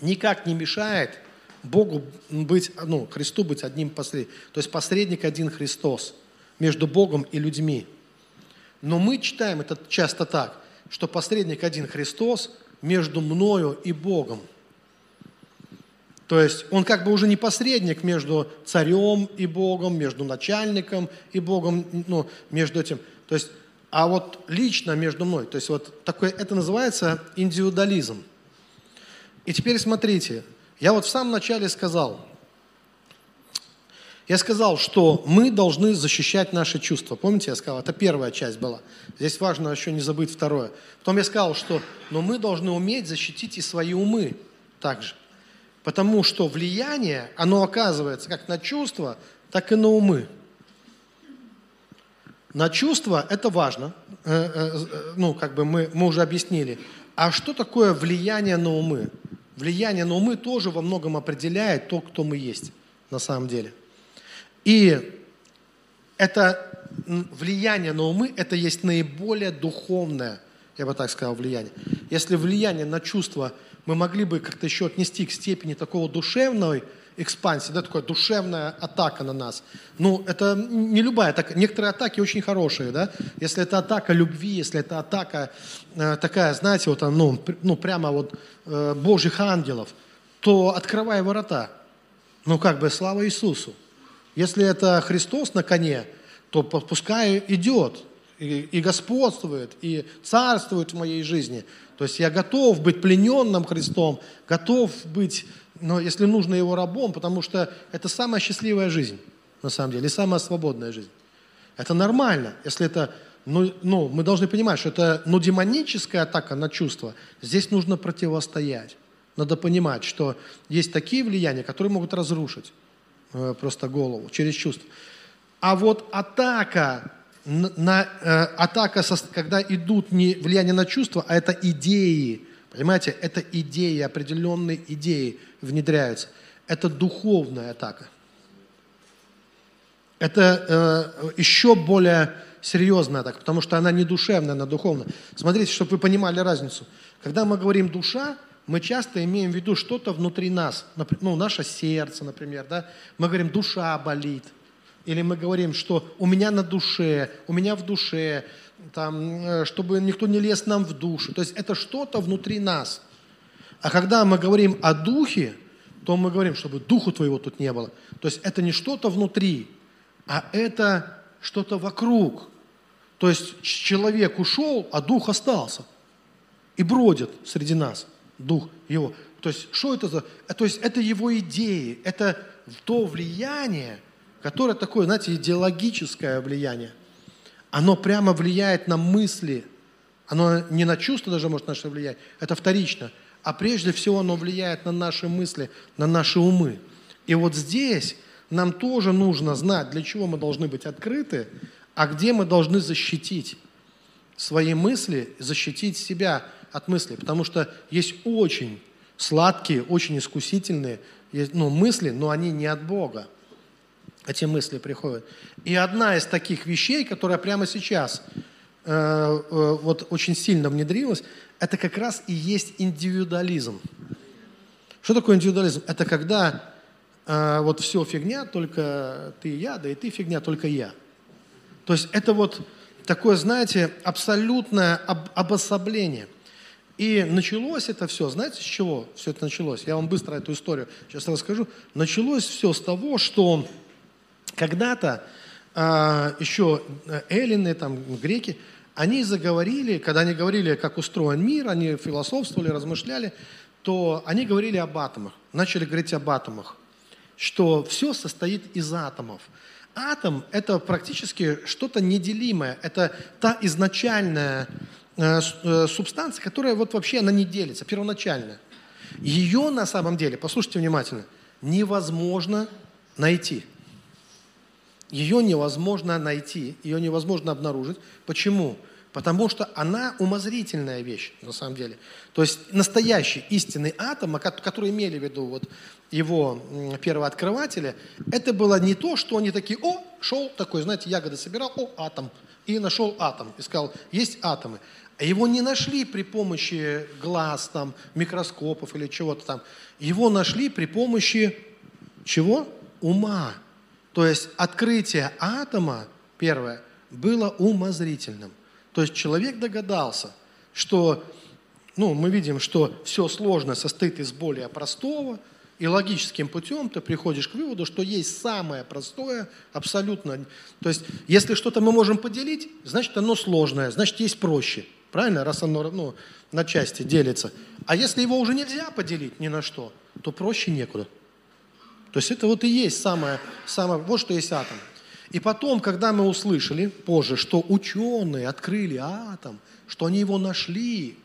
никак не мешает Богу быть, ну, Христу быть одним посредником. То есть посредник один Христос между Богом и людьми. Но мы читаем это часто так – что посредник один Христос между мною и Богом. То есть он как бы уже не посредник между царем и Богом, между начальником и Богом, ну, между этим. То есть, а вот лично между мной. То есть вот такое, это называется индивидуализм. И теперь смотрите, я вот в самом начале сказал, я сказал, что мы должны защищать наши чувства. Помните, я сказал, это первая часть была. Здесь важно еще не забыть второе. Потом я сказал, что но мы должны уметь защитить и свои умы также. Потому что влияние, оно оказывается как на чувства, так и на умы. На чувства это важно, э, э, ну, как бы мы, мы уже объяснили. А что такое влияние на умы? Влияние на умы тоже во многом определяет то, кто мы есть на самом деле. И это влияние на умы, это есть наиболее духовное, я бы так сказал, влияние. Если влияние на чувства мы могли бы как-то еще отнести к степени такого душевной экспансии, да, такая душевная атака на нас. Ну, это не любая атака. Некоторые атаки очень хорошие, да. Если это атака любви, если это атака э, такая, знаете, вот, ну, ну прямо вот э, Божьих ангелов, то открывай ворота. Ну, как бы, слава Иисусу. Если это Христос на коне, то пускай идет и, и господствует, и царствует в моей жизни. То есть я готов быть плененным Христом, готов быть, но если нужно, его рабом, потому что это самая счастливая жизнь, на самом деле, и самая свободная жизнь. Это нормально, если это, ну, ну мы должны понимать, что это, ну, демоническая атака на чувства, здесь нужно противостоять. Надо понимать, что есть такие влияния, которые могут разрушить. Э, просто голову, через чувство. А вот атака, на, э, атака, когда идут не влияние на чувства, а это идеи, понимаете, это идеи, определенные идеи внедряются. Это духовная атака. Это э, еще более серьезная атака, потому что она не душевная, она духовная. Смотрите, чтобы вы понимали разницу. Когда мы говорим душа, мы часто имеем в виду что-то внутри нас, ну, наше сердце, например, да? Мы говорим, душа болит. Или мы говорим, что у меня на душе, у меня в душе, там, э, чтобы никто не лез нам в душу. То есть это что-то внутри нас. А когда мы говорим о духе, то мы говорим, чтобы духу твоего тут не было. То есть это не что-то внутри, а это что-то вокруг. То есть человек ушел, а дух остался – и бродит среди нас дух его. То есть, что это за... То есть, это его идеи, это то влияние, которое такое, знаете, идеологическое влияние. Оно прямо влияет на мысли. Оно не на чувства даже может наше влиять. Это вторично. А прежде всего оно влияет на наши мысли, на наши умы. И вот здесь нам тоже нужно знать, для чего мы должны быть открыты, а где мы должны защитить свои мысли, защитить себя от мыслей. Потому что есть очень сладкие, очень искусительные ну, мысли, но они не от Бога. Эти мысли приходят. И одна из таких вещей, которая прямо сейчас э, э, вот очень сильно внедрилась, это как раз и есть индивидуализм. Что такое индивидуализм? Это когда э, вот все фигня, только ты и я, да и ты фигня, только я. То есть это вот такое, знаете, абсолютное об, обособление – и началось это все, знаете, с чего все это началось? Я вам быстро эту историю сейчас расскажу. Началось все с того, что когда-то а, еще эллины, там, греки, они заговорили, когда они говорили, как устроен мир, они философствовали, размышляли, то они говорили об атомах, начали говорить об атомах, что все состоит из атомов. Атом – это практически что-то неделимое, это та изначальная Э, э, субстанция, которая вот вообще она не делится, первоначальная. Ее на самом деле, послушайте внимательно, невозможно найти. Ее невозможно найти, ее невозможно обнаружить. Почему? Потому что она умозрительная вещь, на самом деле. То есть настоящий истинный атом, который имели в виду вот его первооткрыватели, это было не то, что они такие, о, шел такой, знаете, ягоды собирал, о, атом, и нашел атом, и сказал, есть атомы. Его не нашли при помощи глаз, там, микроскопов или чего-то там. Его нашли при помощи чего? Ума. То есть открытие атома, первое, было умозрительным. То есть человек догадался, что, ну, мы видим, что все сложное состоит из более простого, и логическим путем ты приходишь к выводу, что есть самое простое, абсолютно. То есть, если что-то мы можем поделить, значит, оно сложное, значит, есть проще – Правильно? Раз оно ну, на части делится. А если его уже нельзя поделить ни на что, то проще некуда. То есть это вот и есть самое, самое вот что есть атом. И потом, когда мы услышали позже, что ученые открыли атом, что они его нашли,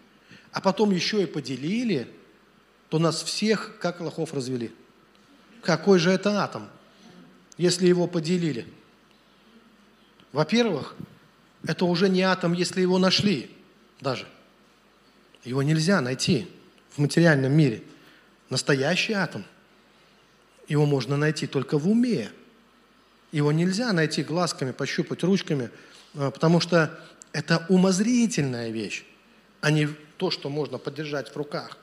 а потом еще и поделили, то нас всех как лохов развели. Какой же это атом, если его поделили? Во-первых, это уже не атом, если его нашли даже. Его нельзя найти в материальном мире. Настоящий атом. Его можно найти только в уме. Его нельзя найти глазками, пощупать ручками, а, потому что это умозрительная вещь, а не то, что можно подержать в руках.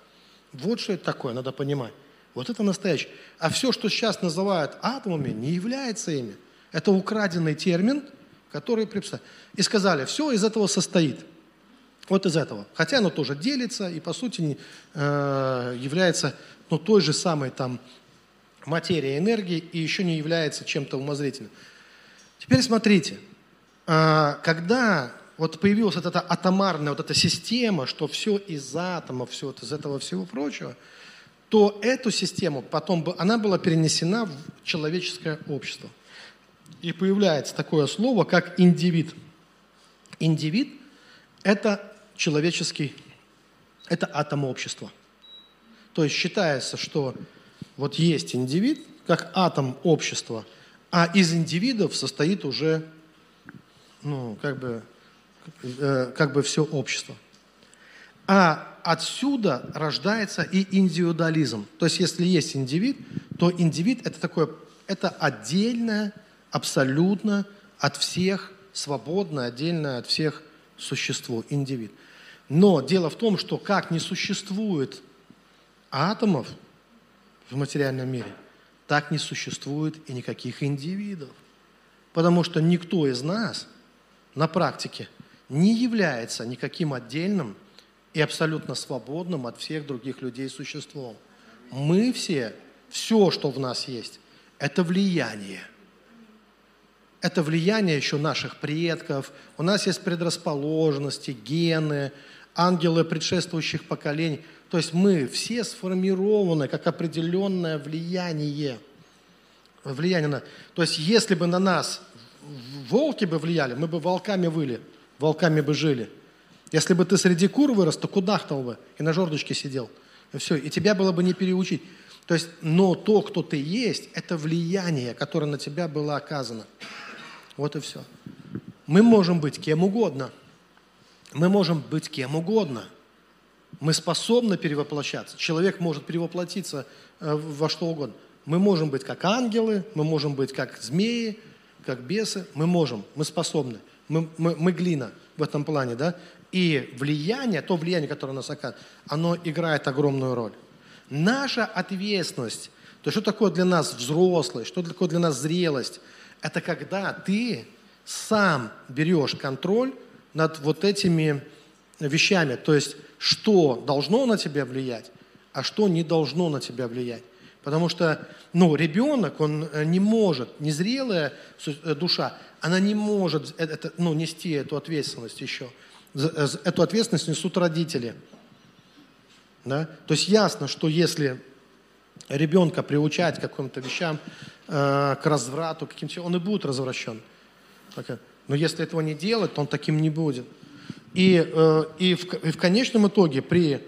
Вот что это такое, надо понимать. Вот это настоящее. А все, что сейчас называют атомами, не является ими. Это украденный термин, который приписали. И сказали, все из этого состоит. Вот из этого. Хотя оно тоже делится и, по сути, э, является ну, той же самой там материей энергии и еще не является чем-то умозрительным. Теперь смотрите, э, когда вот появилась вот эта атомарная вот эта система, что все из атомов, все вот из этого всего прочего, то эту систему потом она была перенесена в человеческое общество. И появляется такое слово, как индивид. Индивид – это человеческий – это атом общества. То есть считается, что вот есть индивид, как атом общества, а из индивидов состоит уже, ну, как бы, э, как бы все общество. А отсюда рождается и индивидуализм. То есть если есть индивид, то индивид – это такое, это отдельное, абсолютно от всех, свободное, отдельное от всех существо, индивид. Но дело в том, что как не существует атомов в материальном мире, так не существует и никаких индивидов. Потому что никто из нас на практике не является никаким отдельным и абсолютно свободным от всех других людей существом. Мы все, все, что в нас есть, это влияние. Это влияние еще наших предков. У нас есть предрасположенности, гены, ангелы предшествующих поколений. То есть мы все сформированы как определенное влияние. Влияние на... То есть если бы на нас волки бы влияли, мы бы волками выли, волками бы жили. Если бы ты среди кур вырос, то кудахтал бы и на жердочке сидел. И все, и тебя было бы не переучить. То есть, но то, кто ты есть, это влияние, которое на тебя было оказано. Вот и все. Мы можем быть кем угодно. Мы можем быть кем угодно. Мы способны перевоплощаться. Человек может перевоплотиться э, во что угодно. Мы можем быть как ангелы, мы можем быть как змеи, как бесы. Мы можем, мы способны. Мы, мы, мы глина в этом плане, да? И влияние, то влияние, которое у нас оказывает, оно играет огромную роль. Наша ответственность, то что такое для нас взрослость, что такое для нас зрелость, это когда ты сам берешь контроль над вот этими вещами. То есть, что должно на тебя влиять, а что не должно на тебя влиять. Потому что ну, ребенок, он э, не может, незрелая э, душа, она не может э, это, ну, нести эту ответственность еще. Эту ответственность несут родители. Да? То есть ясно, что если ребенка приучать к каким-то вещам, э, к разврату, к каким-то, он и будет развращен. Но если этого не делать, то он таким не будет. И, э, и, в, и в конечном итоге при,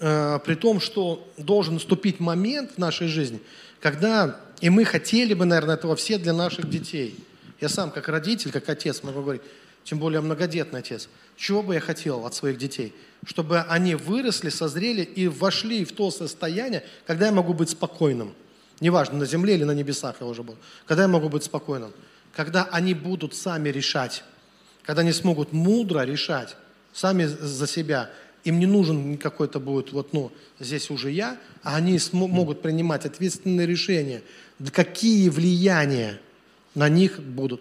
э, при том, что должен наступить момент в нашей жизни, когда, и мы хотели бы, наверное, этого все для наших детей. Я сам как родитель, как отец могу говорить, тем более многодетный отец, чего бы я хотел от своих детей? Чтобы они выросли, созрели и вошли в то состояние, когда я могу быть спокойным. Неважно, на земле или на небесах я уже был. Когда я могу быть спокойным. Когда они будут сами решать. Когда они смогут мудро решать. Сами за себя. Им не нужен какой-то будет, вот, ну, здесь уже я, а они могут принимать ответственные решения. Какие влияния на них будут.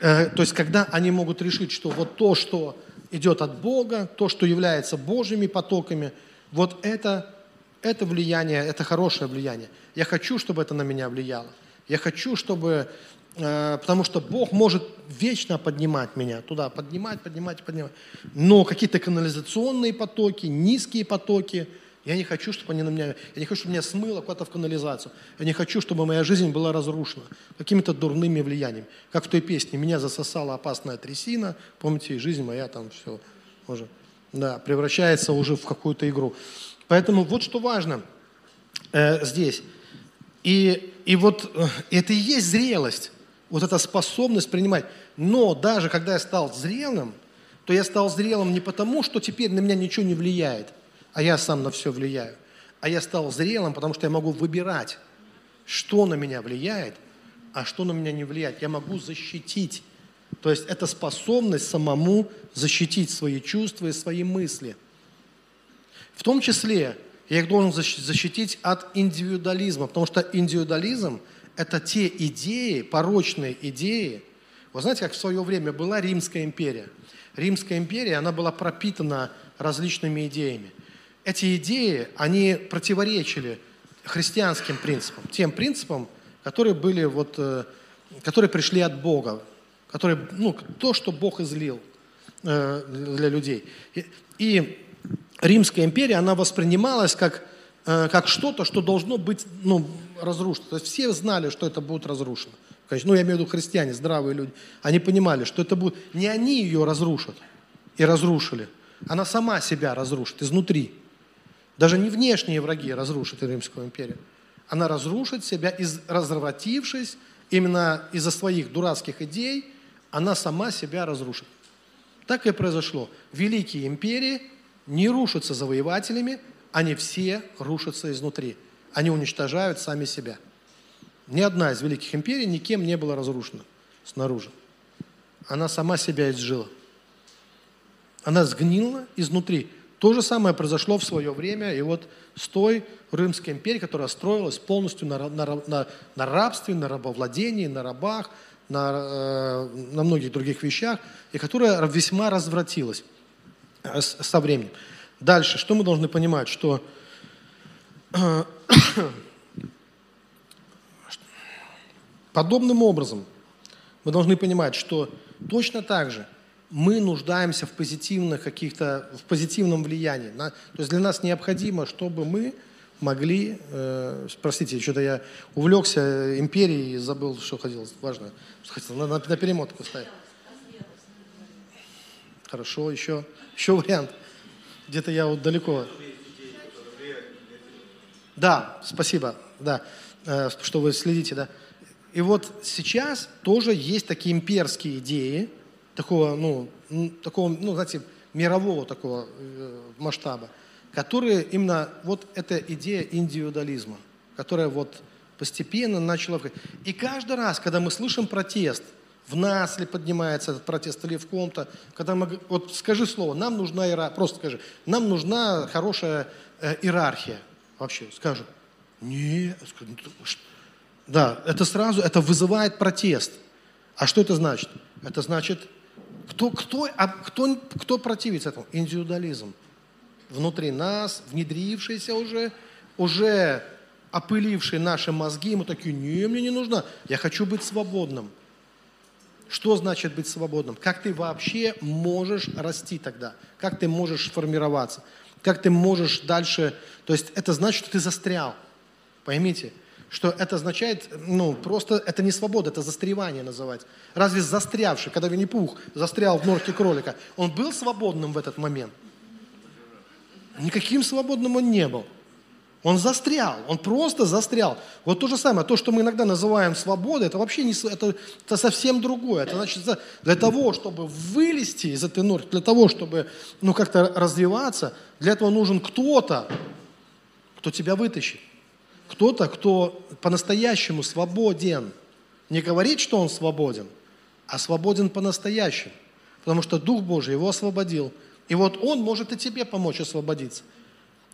Э, то есть, когда они могут решить, что вот то, что идет от Бога, то, что является Божьими потоками, вот это, это влияние, это хорошее влияние. Я хочу, чтобы это на меня влияло. Я хочу, чтобы... Э, потому что Бог может вечно поднимать меня туда, поднимать, поднимать, поднимать. Но какие-то канализационные потоки, низкие потоки – я не хочу, чтобы они на меня, я не хочу, чтобы меня смыло куда-то в канализацию. Я не хочу, чтобы моя жизнь была разрушена какими-то дурными влияниями. Как в той песне «Меня засосала опасная трясина». Помните, жизнь моя там все уже да, превращается уже в какую-то игру. Поэтому вот что важно э, здесь. И, и вот э, это и есть зрелость, вот эта способность принимать. Но даже когда я стал зрелым, то я стал зрелым не потому, что теперь на меня ничего не влияет – а я сам на все влияю. А я стал зрелым, потому что я могу выбирать, что на меня влияет, а что на меня не влияет. Я могу защитить. То есть это способность самому защитить свои чувства и свои мысли. В том числе я их должен защитить от индивидуализма, потому что индивидуализм – это те идеи, порочные идеи. Вы знаете, как в свое время была Римская империя. Римская империя, она была пропитана различными идеями эти идеи, они противоречили христианским принципам, тем принципам, которые были вот, э, которые пришли от Бога, которые, ну, то, что Бог излил э, для людей. И, и Римская империя, она воспринималась как, э, как что-то, что должно быть ну, разрушено. То есть все знали, что это будет разрушено. Конечно, ну, я имею в виду христиане, здравые люди. Они понимали, что это будет... Не они ее разрушат и разрушили. Она сама себя разрушит изнутри. Даже не внешние враги разрушат Римскую империю. Она разрушит себя, из, развратившись именно из-за своих дурацких идей, она сама себя разрушит. Так и произошло. Великие империи не рушатся завоевателями, они все рушатся изнутри. Они уничтожают сами себя. Ни одна из великих империй никем не была разрушена снаружи. Она сама себя изжила. Она сгнила изнутри. То же самое произошло в свое время и вот с той Римской империей, которая строилась полностью на, на, на, на рабстве, на рабовладении, на рабах, на, э, на многих других вещах, и которая весьма развратилась со временем. Дальше, что мы должны понимать, что э, подобным образом мы должны понимать, что точно так же, мы нуждаемся в позитивных каких-то, в позитивном влиянии. На, то есть для нас необходимо, чтобы мы могли, э, простите, что-то я увлекся империей и забыл, что хотел, важно, что хотел, на, на, на перемотку ставить. Хорошо, еще, еще вариант. Где-то я вот далеко. Да, спасибо, да, э, что вы следите, да. И вот сейчас тоже есть такие имперские идеи, такого, ну, такого, ну, знаете, мирового такого э, масштаба, которые именно, вот эта идея индивидуализма, которая вот постепенно начала... И каждый раз, когда мы слышим протест, в нас ли поднимается этот протест или в ком-то, когда мы... Вот скажи слово, нам нужна иерархия, просто скажи, нам нужна хорошая э, иерархия. Вообще, скажут. Нет, ну, да, это сразу, это вызывает протест. А что это значит? Это значит, кто, кто, а кто, кто противится этому? Индивидуализм. Внутри нас, внедрившийся уже, уже опыливший наши мозги, мы такие, не, мне не нужно, я хочу быть свободным. Что значит быть свободным? Как ты вообще можешь расти тогда? Как ты можешь формироваться? Как ты можешь дальше... То есть это значит, что ты застрял. Поймите, что это означает, ну, просто это не свобода, это застревание называть. Разве застрявший, когда Винни-Пух застрял в норке кролика, он был свободным в этот момент? Никаким свободным он не был. Он застрял, он просто застрял. Вот то же самое, то, что мы иногда называем свободой, это вообще не, это, это совсем другое. Это значит, для того, чтобы вылезти из этой норки, для того, чтобы ну, как-то развиваться, для этого нужен кто-то, кто тебя вытащит кто-то, кто по-настоящему свободен. Не говорит, что он свободен, а свободен по-настоящему. Потому что Дух Божий его освободил. И вот он может и тебе помочь освободиться.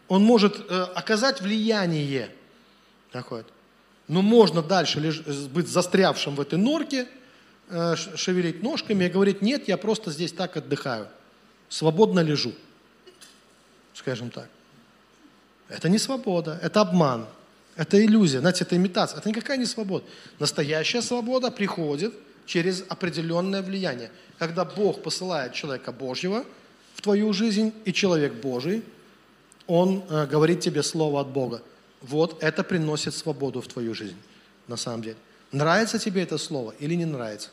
Он может э, оказать влияние. Такое. Но можно дальше леж, быть застрявшим в этой норке, э, шевелить ножками и говорить, нет, я просто здесь так отдыхаю. Свободно лежу. Скажем так. Это не свобода, это обман. Это иллюзия, знаете, это имитация. Это никакая не свобода. Настоящая свобода приходит через определенное влияние. Когда Бог посылает человека Божьего в твою жизнь, и человек Божий, он э, говорит тебе слово от Бога. Вот это приносит свободу в твою жизнь, на самом деле. Нравится тебе это слово или не нравится?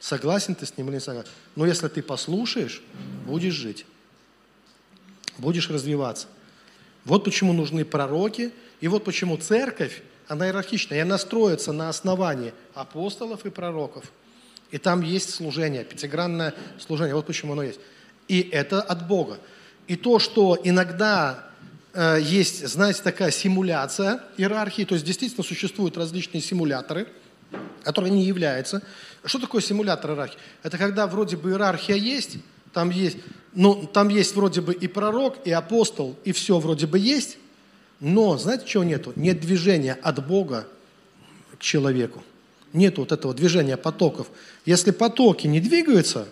Согласен ты с ним или не согласен? Но если ты послушаешь, будешь жить. Будешь развиваться. Вот почему нужны пророки – и вот почему церковь, она иерархичная, и она строится на основании апостолов и пророков. И там есть служение, пятигранное служение. Вот почему оно есть. И это от Бога. И то, что иногда э, есть, знаете, такая симуляция иерархии, то есть действительно существуют различные симуляторы, которые не являются. Что такое симулятор иерархии? Это когда вроде бы иерархия есть, там есть, ну, там есть вроде бы и пророк, и апостол, и все вроде бы есть, но, знаете, чего нету? Нет движения от Бога к человеку. Нет вот этого движения потоков. Если потоки не двигаются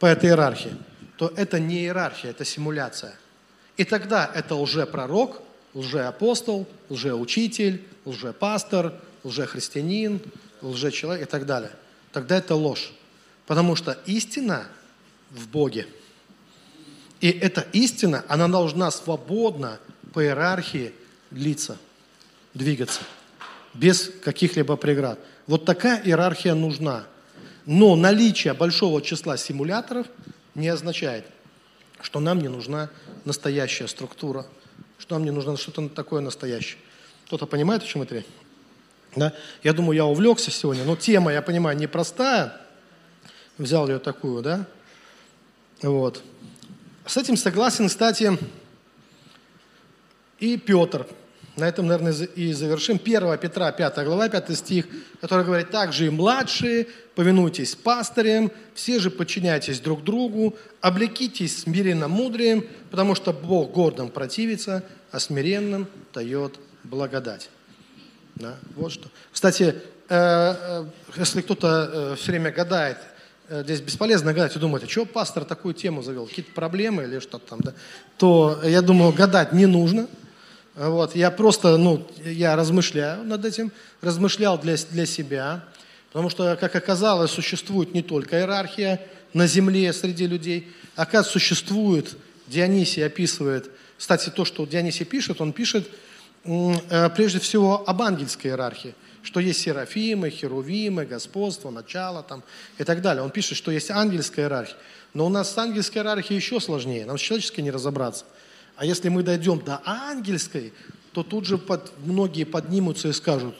по этой иерархии, то это не иерархия, это симуляция. И тогда это лжепророк, лжеапостол, лжеучитель, лжепастор, лжехристианин, лжечеловек и так далее. Тогда это ложь. Потому что истина в Боге. И эта истина, она должна свободно по иерархии длиться, двигаться, без каких-либо преград. Вот такая иерархия нужна. Но наличие большого числа симуляторов не означает, что нам не нужна настоящая структура, что нам не нужно что-то такое настоящее. Кто-то понимает, о чем это речь? Да? Я думаю, я увлекся сегодня, но тема, я понимаю, непростая. Взял ее такую, да? Вот. С этим согласен, кстати, и Петр. На этом, наверное, и завершим. 1 Петра, 5 глава, 5 стих, который говорит, «Также и младшие, повинуйтесь пастырям, все же подчиняйтесь друг другу, облекитесь смиренно мудрием, потому что Бог гордым противится, а смиренным дает благодать». Да, вот что. Кстати, э, э, если кто-то э, все время гадает, здесь бесполезно гадать и думать, а что пастор такую тему завел, какие-то проблемы или что-то там, да, то я думаю, гадать не нужно – вот, я просто, ну, я размышляю над этим, размышлял для, для себя, потому что, как оказалось, существует не только иерархия, на земле среди людей. Оказывается, существует, Дионисий описывает, кстати, то, что Дионисий пишет, он пишет э, прежде всего об ангельской иерархии, что есть серафимы, херувимы, господство, начало там и так далее. Он пишет, что есть ангельская иерархия. Но у нас с ангельской иерархией еще сложнее, нам с человеческой не разобраться. А если мы дойдем до ангельской, то тут же под, многие поднимутся и скажут,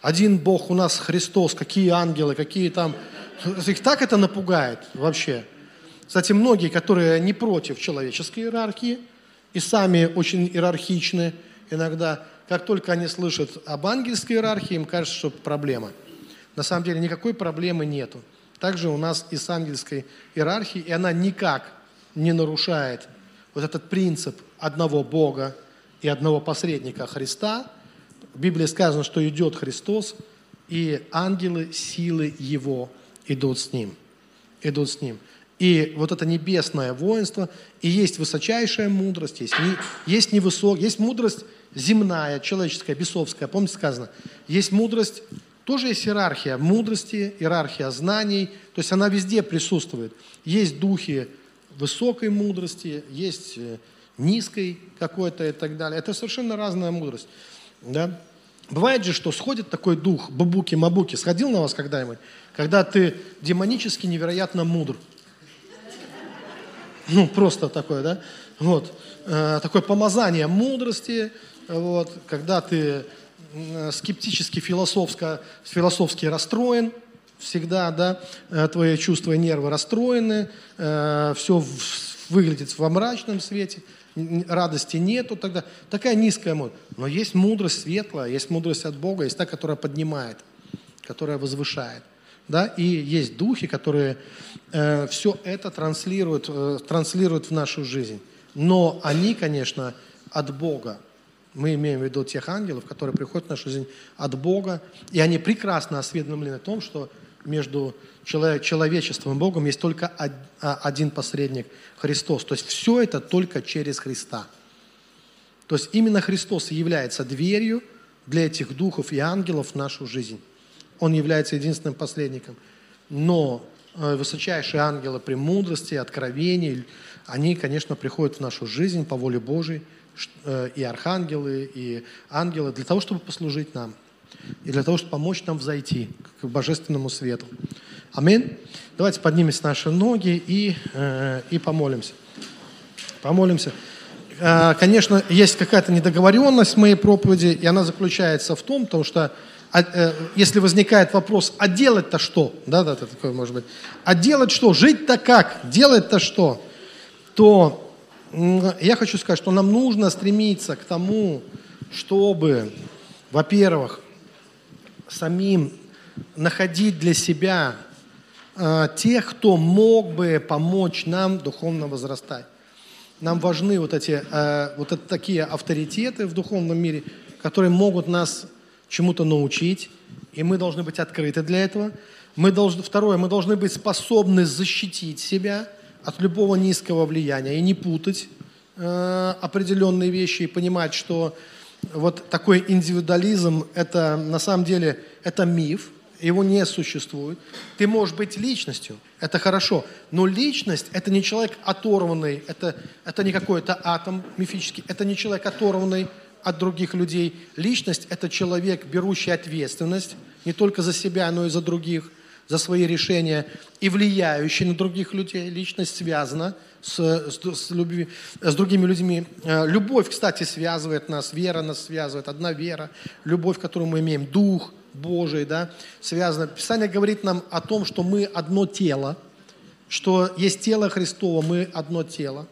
один Бог у нас Христос, какие ангелы, какие там... Их так это напугает вообще. Кстати, многие, которые не против человеческой иерархии и сами очень иерархичны иногда, как только они слышат об ангельской иерархии, им кажется, что проблема. На самом деле никакой проблемы нету. Также у нас и с ангельской иерархией, и она никак не нарушает вот этот принцип одного Бога и одного посредника Христа. В Библии сказано, что идет Христос, и ангелы, силы Его идут с Ним. Идут с Ним. И вот это небесное воинство, и есть высочайшая мудрость, есть, не, есть невысок, есть мудрость земная, человеческая, бесовская. Помните сказано? Есть мудрость, тоже есть иерархия мудрости, иерархия знаний, то есть она везде присутствует. Есть духи высокой мудрости, есть э, низкой какой-то и так далее. Это совершенно разная мудрость. Да? Бывает же, что сходит такой дух, бабуки-мабуки, сходил на вас когда-нибудь, когда ты демонически невероятно мудр. Ну, просто такое, да? Вот. Э, такое помазание мудрости, вот, когда ты скептически, философско, философски расстроен, всегда, да, э, твои чувства и нервы расстроены, э, все в, выглядит во мрачном свете, радости нету тогда. Такая низкая мудрость. Но есть мудрость светлая, есть мудрость от Бога, есть та, которая поднимает, которая возвышает. Да? И есть духи, которые э, все это транслируют, э, транслируют в нашу жизнь. Но они, конечно, от Бога. Мы имеем в виду тех ангелов, которые приходят в нашу жизнь от Бога, и они прекрасно осведомлены о том, что между человечеством и Богом есть только а, один посредник – Христос. То есть все это только через Христа. То есть именно Христос является дверью для этих духов и ангелов в нашу жизнь. Он является единственным посредником. Но э, высочайшие ангелы премудрости, откровений, они, конечно, приходят в нашу жизнь по воле Божьей, э, и архангелы, и ангелы, для того, чтобы послужить нам, и для того, чтобы помочь нам взойти к божественному свету. Аминь. Давайте поднимемся наши ноги и, э, и помолимся. Помолимся. Конечно, есть какая-то недоговоренность в моей проповеди, и она заключается в том, потому что а, э, если возникает вопрос, а делать-то что? Да, да, такое может быть. А делать что? Жить-то как? Делать-то что? То я хочу сказать, что нам нужно стремиться к тому, чтобы, во-первых, самим находить для себя э, тех, кто мог бы помочь нам духовно возрастать. Нам важны вот эти э, вот это, такие авторитеты в духовном мире, которые могут нас чему-то научить, и мы должны быть открыты для этого. Мы должны, второе, мы должны быть способны защитить себя от любого низкого влияния и не путать э, определенные вещи и понимать, что вот такой индивидуализм – это на самом деле это миф, его не существует. Ты можешь быть личностью, это хорошо, но личность – это не человек оторванный, это, это не какой-то атом мифический, это не человек оторванный от других людей. Личность – это человек, берущий ответственность не только за себя, но и за других, за свои решения и влияющий на других людей. Личность связана с, с, с, любви, с другими людьми. Э, любовь, кстати, связывает нас, вера нас связывает, одна вера, любовь, которую мы имеем, дух Божий, да, связано. Писание говорит нам о том, что мы одно тело, что есть тело Христово, мы одно тело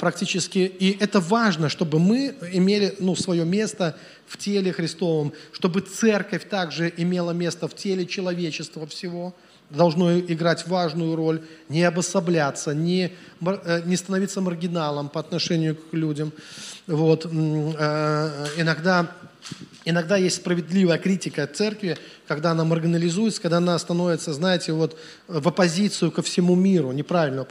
практически. И это важно, чтобы мы имели ну, свое место в теле Христовом, чтобы церковь также имела место в теле человечества всего – должно играть важную роль, не обособляться, не, э, не становиться маргиналом по отношению к людям. Вот. Э, иногда, иногда есть справедливая критика церкви, когда она маргинализуется, когда она становится, знаете, вот в оппозицию ко всему миру, неправильно,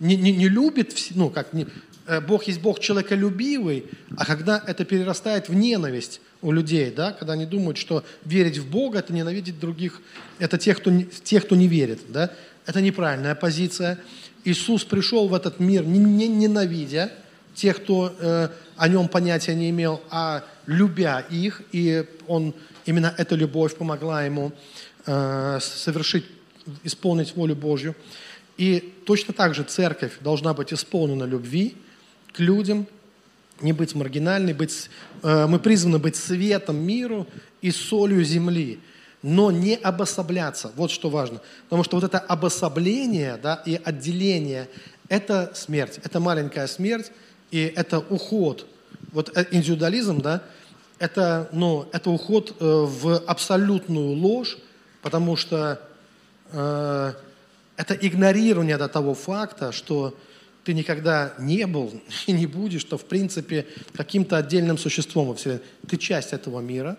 не, не, не любит, ну как, не, э, Бог есть Бог человеколюбивый, а когда это перерастает в ненависть, у людей, да, когда они думают, что верить в Бога – это ненавидеть других, это тех, кто, тех, кто не верит. Да? Это неправильная позиция. Иисус пришел в этот мир не ненавидя тех, кто э, о нем понятия не имел, а любя их, и он, именно эта любовь помогла ему э, совершить, исполнить волю Божью. И точно так же церковь должна быть исполнена любви к людям, не быть маргинальной, быть, э, мы призваны быть светом миру и солью земли, но не обособляться. Вот что важно. Потому что вот это обособление да, и отделение – это смерть, это маленькая смерть, и это уход. Вот э, индивидуализм, да, это, ну, это уход э, в абсолютную ложь, потому что э, это игнорирование до того факта, что ты никогда не был (laughs) и не будешь, что в принципе каким-то отдельным существом во Вселенной. Ты часть этого мира,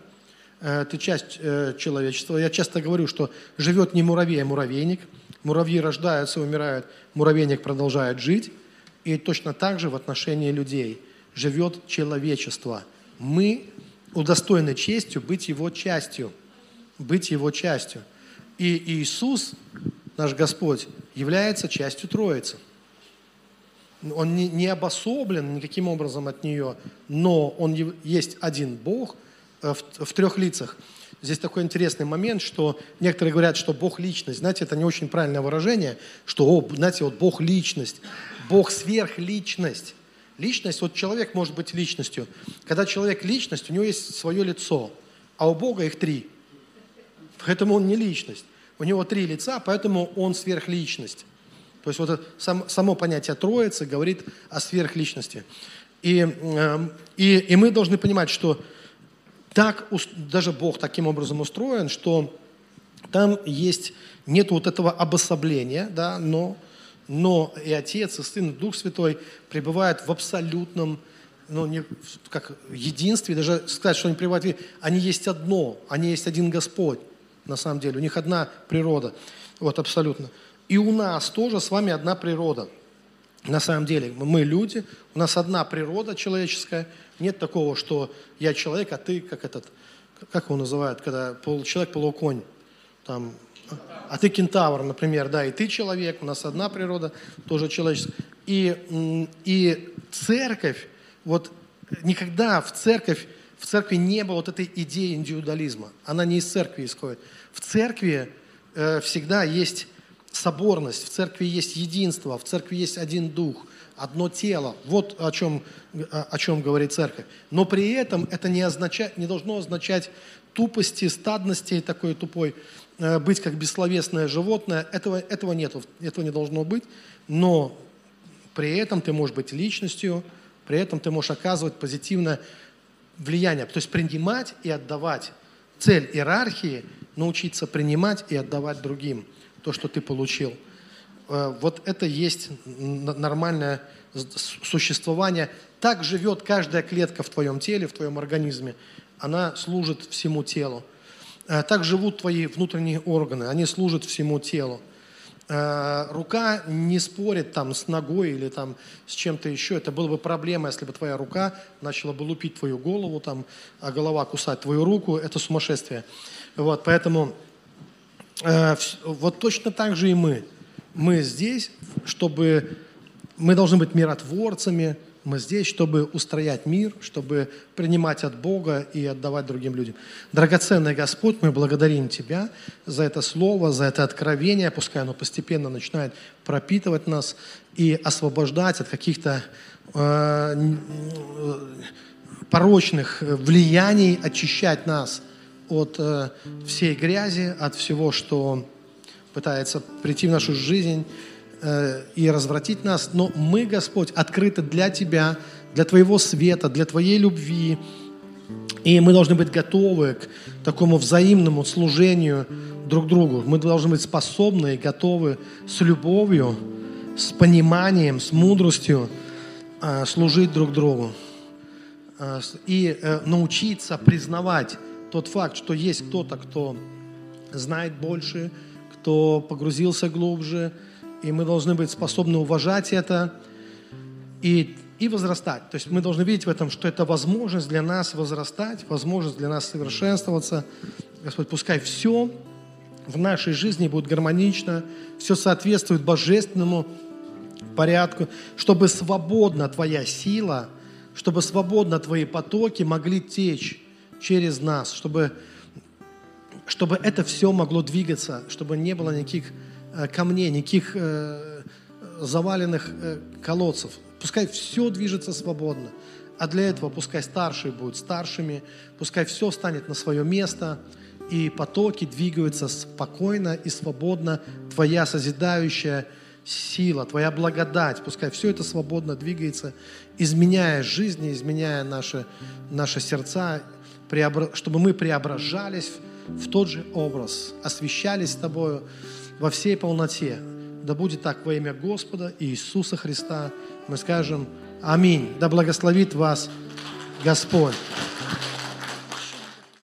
э, ты часть э, человечества. Я часто говорю, что живет не муравей, а муравейник. Муравьи рождаются, умирают, муравейник продолжает жить. И точно так же в отношении людей живет человечество. Мы удостоены честью быть его частью. Быть его частью. И Иисус, наш Господь, является частью Троицы. Он не, не обособлен никаким образом от нее, но он есть один Бог э, в, в трех лицах. Здесь такой интересный момент, что некоторые говорят, что Бог – личность. Знаете, это не очень правильное выражение, что, о, знаете, вот Бог – личность. Бог – сверхличность. Личность, вот человек может быть личностью. Когда человек – личность, у него есть свое лицо, а у Бога их три. Поэтому он не личность. У него три лица, поэтому он сверхличность. То есть вот само понятие Троицы говорит о сверхличности. И, эм, и, и мы должны понимать, что так, даже Бог таким образом устроен, что там есть, нет вот этого обособления, да, но, но и Отец, и Сын, и Дух Святой пребывают в абсолютном, ну, не, как единстве, даже сказать, что они пребывают, они есть одно, они есть один Господь, на самом деле, у них одна природа, вот абсолютно. И у нас тоже с вами одна природа. На самом деле, мы люди, у нас одна природа человеческая. Нет такого, что я человек, а ты как этот, как его называют, когда человек полуконь, там, а ты кентавр, например, да, и ты человек, у нас одна природа, тоже человеческая. И, и церковь, вот никогда в церковь, в церкви не было вот этой идеи индивидуализма. Она не из церкви исходит. В церкви э, всегда есть соборность, в церкви есть единство, в церкви есть один дух, одно тело. Вот о чем, о чем говорит церковь. Но при этом это не, означает, не должно означать тупости, стадности такой тупой, э, быть как бессловесное животное. Этого, этого нет, этого не должно быть. Но при этом ты можешь быть личностью, при этом ты можешь оказывать позитивное влияние. То есть принимать и отдавать. Цель иерархии – научиться принимать и отдавать другим – то, что ты получил. Э, вот это есть нормальное существование. Так живет каждая клетка в твоем теле, в твоем организме. Она служит всему телу. Э, так живут твои внутренние органы, они служат всему телу. Э, рука не спорит там с ногой или там с чем-то еще. Это было бы проблема, если бы твоя рука начала бы лупить твою голову, там, а голова кусать твою руку. Это сумасшествие. Вот, поэтому вот точно так же и мы. Мы здесь, чтобы... Мы должны быть миротворцами, мы здесь, чтобы устроять мир, чтобы принимать от Бога и отдавать другим людям. Драгоценный Господь, мы благодарим Тебя за это слово, за это откровение. Пускай оно постепенно начинает пропитывать нас и освобождать от каких-то э, порочных влияний, очищать нас – от э, всей грязи, от всего, что пытается прийти в нашу жизнь э, и развратить нас. Но мы, Господь, открыты для Тебя, для Твоего света, для Твоей любви. И мы должны быть готовы к такому взаимному служению друг другу. Мы должны быть способны и готовы с любовью, с пониманием, с мудростью э, служить друг другу. Э, и э, научиться признавать тот факт, что есть кто-то, кто знает больше, кто погрузился глубже, и мы должны быть способны уважать это и, и возрастать. То есть мы должны видеть в этом, что это возможность для нас возрастать, возможность для нас совершенствоваться. Господь, пускай все в нашей жизни будет гармонично, все соответствует божественному порядку, чтобы свободно твоя сила, чтобы свободно твои потоки могли течь через нас, чтобы, чтобы это все могло двигаться, чтобы не было никаких э, камней, никаких э, заваленных э, колодцев. Пускай все движется свободно. А для этого пускай старшие будут старшими, пускай все станет на свое место, и потоки двигаются спокойно и свободно. Твоя созидающая сила, Твоя благодать, пускай все это свободно двигается, изменяя жизни, изменяя наши, наши сердца, чтобы мы преображались в тот же образ, освещались Тобою во всей полноте. Да будет так во имя Господа Иисуса Христа. Мы скажем Аминь. Да благословит вас Господь.